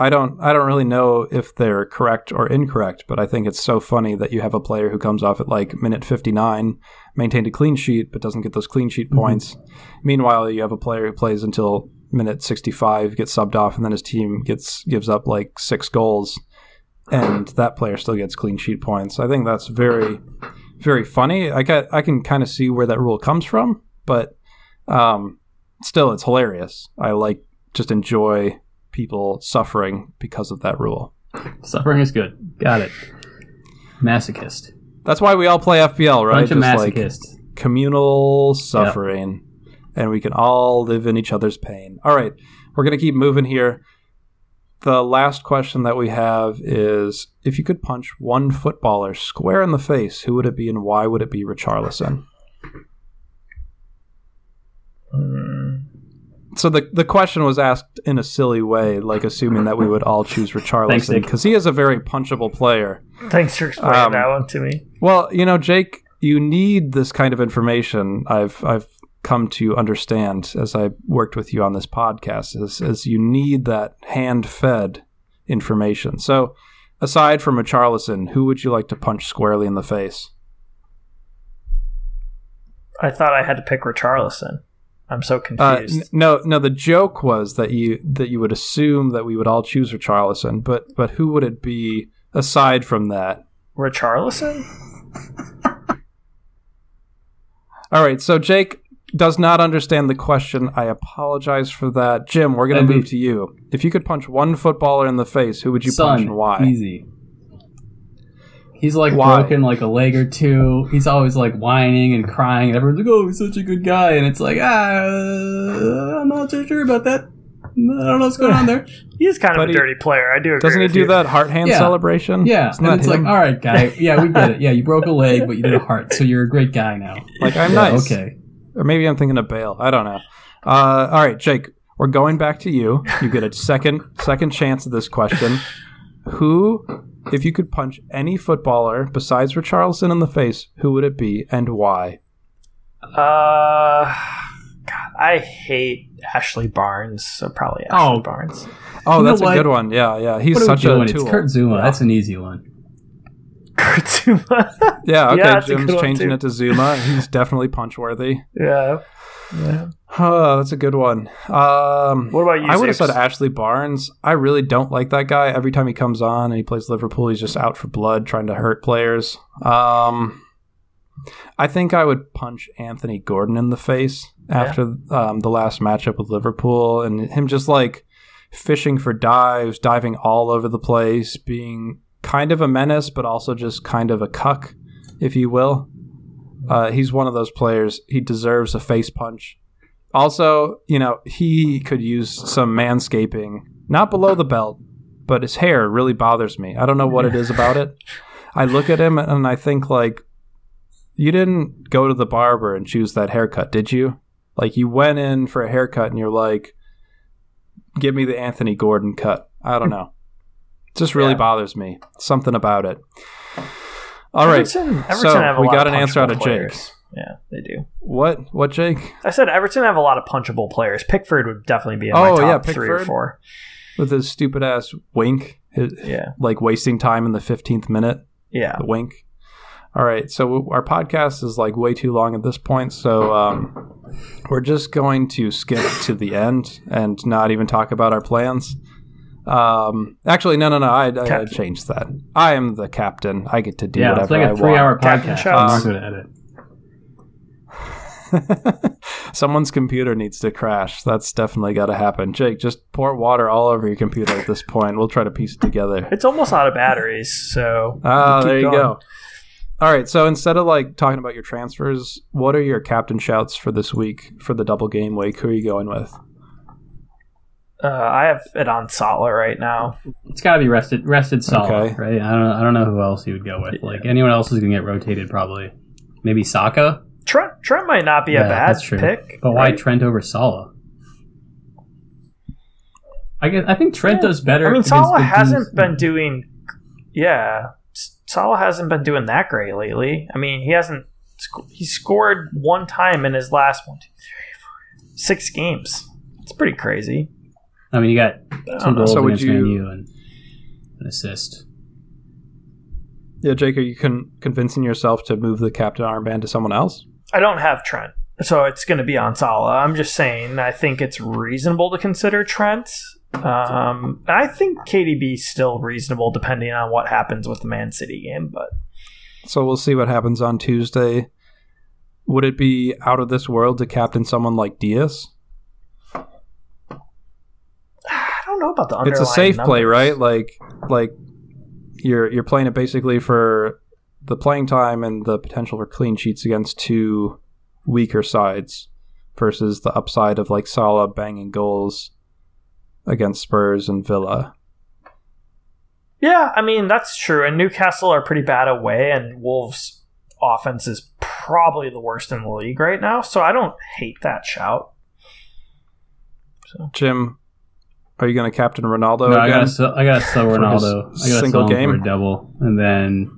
I don't I don't really know if they're correct or incorrect, but I think it's so funny that you have a player who comes off at like minute 59, maintained a clean sheet but doesn't get those clean sheet points. Meanwhile, you have a player who plays until minute 65, gets subbed off and then his team gets gives up like 6 goals and that player still gets clean sheet points. I think that's very very funny. I got I can kind of see where that rule comes from, but um still it's hilarious. I like just enjoy people suffering because of that rule. Suffering is good. Got it. Masochist. That's why we all play FPL, right? Bunch of Just like masochists. communal suffering, and we can all live in each other's pain. All right, we're gonna keep moving here. The last question that we have is: If you could punch one footballer square in the face, who would it be, and why would it be Richarlison? Mm, So the the question was asked in a silly way, like assuming that we would all choose Thanks, Richarlison because he is a very punchable player. thanks for explaining Um, that one to me. Well, you know, Jake, you need this kind of information. I've I've come to understand as I worked with you on this podcast is, is you need that hand fed information. So aside from Richarlison, who would you like to punch squarely in the face? I thought I had to pick Richarlison. I'm so Uh, confused. n- no, no. The joke was that you that you would assume that we would all choose Richarlison, but but who would it be aside from that? Richarlison? All right, so Jake does not understand the question. I apologize for that. Jim, we're going to move to you. If you could punch one footballer in the face, who would you punch and why? easy. He's like Why? broken like a leg or two. He's always like whining and crying, and everyone's like, "Oh, he's such a good guy," and it's like, ah, I'm not so sure about that. I don't know what's going on there. He's is kind of a he- dirty player. I do agree. Doesn't he do you. that heart hand Yeah. celebration? Yeah, Isn't and that it's like, him? all right, guy. Yeah, we get it. Yeah, you broke a leg, but you did a heart, so you're a great guy now. Like, I'm Yeah, nice. Okay. Or maybe I'm thinking of Bale. I don't know. Uh, all right, Jake, we're going back to you. You get a second second chance at this question. Who, if you could punch any footballer besides Richarlison in the face, who would it be and why? Uh, God, I hate Ashley Barnes, so probably Ashley Oh. Barnes. Oh, You that's a what? good one. Yeah, yeah. He's What are we such doing? a It's. Kurt Zouma. That's an easy one. Kurt Zouma. Yeah, okay. Yeah, Jim's changing too. it to Zouma. He's definitely punch worthy. yeah. Yeah. Oh, that's a good one. Um, What about you? I would have said Ashley Barnes. I really don't like that guy. Every time he comes on and he plays Liverpool, he's just out for blood, trying to hurt players. Um, I think I would punch Anthony Gordon in the face after um, the last matchup with Liverpool, and him just like fishing for dives, diving all over the place, being kind of a menace, but also just kind of a cuck, if you will. Uh, he's one of those players. He deserves a face punch. Also, you know, he could use some manscaping, not below the belt, but his hair really bothers me. I don't know what it is about it. I look at him and I think like, you didn't go to the barber and choose that haircut, did you? Like you went in for a haircut and you're like, give me the Anthony Gordon cut. I don't know. It just really Yeah. bothers me. Something about it. All right. Everton, Everton So, have a we lot got of an answer out of Jake. Yeah, they do. What? What, Jake? I said Everton have a lot of punchable players. Pickford would definitely be in my Oh, top yeah, three or Pickford. four. With his stupid ass wink, his, Yeah, like wasting time in the 15th minute. yeah. The wink. All right, so our podcast is like way too long at this point, so um, we're just going to skip to the end and not even talk about our plans. Um, actually, no, no, no. I, I, I Captain. changed that. I am the captain. I get to do Yeah, it's whatever like I a three-hour Captain podcast. Shouts. I'm not going to edit. Someone's computer needs to crash. That's definitely got to happen. Jake, just pour water all over your computer at this point. We'll try to piece it together. It's almost out of batteries, so Ah, we'll there you going. go. All right, so instead of like talking about your transfers, what are your captain shouts for this week for the double game week? Who are you going with? Uh, I have it on Salah right now. It's got to be rested, rested solid, Okay. right? I don't, know, I don't know who else you would go with. Like anyone else is going to get rotated, probably. Maybe Saka. Trent Trent might not be a bad that's true. pick, But why? Trent over Salah? I guess I think Trent Yeah. does better. I mean, against Salah hasn't teams. been doing. Yeah, S- Salah hasn't been doing that great lately. I mean, he hasn't. He scored one time in his last one, two, three, four, six games. It's pretty crazy. I mean, you got two goals So would against you- Man U and an assist. Yeah, Jake, are you con- convincing yourself to move the captain armband to someone else? I don't have Trent, so it's going to be on Salah. I'm just saying, I think it's reasonable to consider Trent. Um, I think KDB still reasonable depending on what happens with the Man City game, but So we'll see what happens on Tuesday. Would it be out of this world to captain someone like Diaz? I don't know about the It's a safe play, right? Like, like you're you're playing it basically for the playing time and the potential for clean sheets against two weaker sides versus the upside of like Salah banging goals against Spurs and Villa. Yeah, I mean that's true. And Newcastle are pretty bad away, and Wolves' offense is probably the worst in the league right now. So I don't hate that shout. So Jim, are you going to captain Ronaldo no, I again? gotta, sell, I gotta sell Ronaldo. I gotta single sell him for game? a double, and then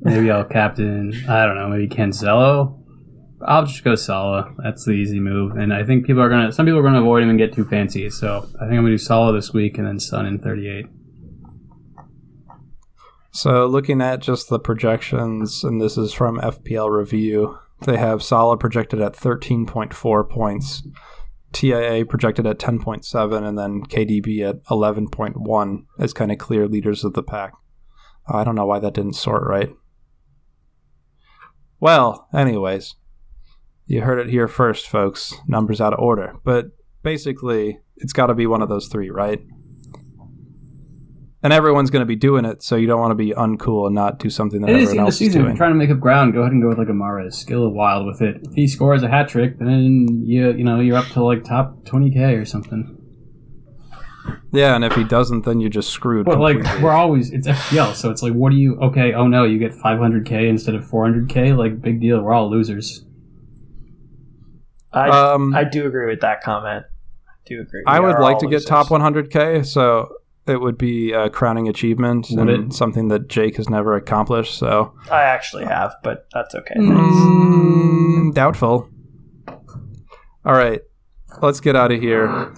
maybe I'll captain. I don't know, maybe Cancelo. I'll just go Salah. That's the easy move, and I think people are gonna. Some people are gonna avoid him and get too fancy. So I think I'm gonna do Salah this week, and then Son in 38. So, looking at just the projections, and this is from FPL Review, they have Salah projected at 13.4 points, TIA projected at 10.7, and then KDB at 11.1 as kind of clear leaders of the pack. Uh, I don't know why that didn't sort right. Well, anyways, you heard it here first, folks. Numbers out of order. But basically, it's got to be one of those three, right? And everyone's going to be doing it, so you don't want to be uncool and not do something that It is everyone the else the is season. We're doing. trying to make up ground. Go ahead and go with like a Mahrez. Skill of wild with it. If he scores a hat trick, then you you know you're up to like top 20k or something. Yeah, and if he doesn't, then you're just screwed. But like we're always it's FPL, so it's like what do you? Okay, oh no, you get 500k instead of 400k. Like big deal. We're all losers. I um, I do agree with that comment. I do agree. I would like all to get losers. top 100k, so it would be a crowning achievement Would and it? something that Jake has never accomplished. So I actually have, but that's okay. Mm, doubtful. All right, let's get out of here.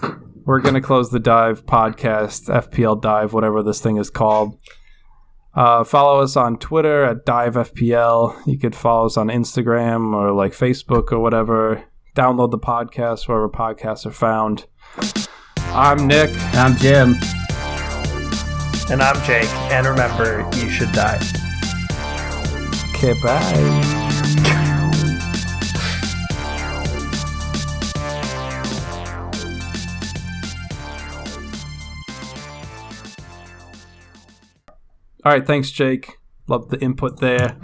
We're gonna close the dive podcast, FPL dive, whatever this thing is called. Uh, follow us on Twitter at Dive FPL. You could follow us on Instagram or like Facebook or whatever. Download the podcast wherever podcasts are found. I'm Nick. I'm Jim. And I'm Jake. And remember, you should die. Okay, bye. All right, thanks, Jake. Love the input there.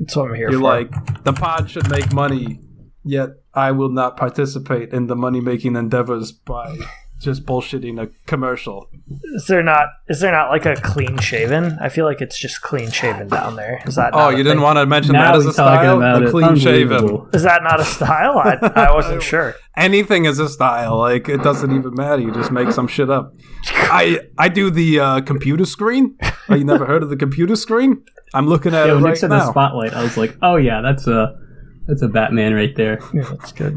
That's what I'm here for. You're for. like, the pod should make money, yet I will not participate in the money making endeavors by just bullshitting a commercial. is there not? Is there not like a clean shaven? I feel like it's just clean shaven down there. Is that? Oh, you didn't thing? want to mention now that as a style? about The clean shaven. Is that not a style? I, I wasn't sure. anything is a style. Like it doesn't even matter. You just make some shit up. I I do the uh, computer screen. Oh, you never heard of the computer screen? I'm looking at Yeah, it when Nick right said the now. spotlight, I was like, oh yeah, that's a that's a Batman right there. Yeah, that's good.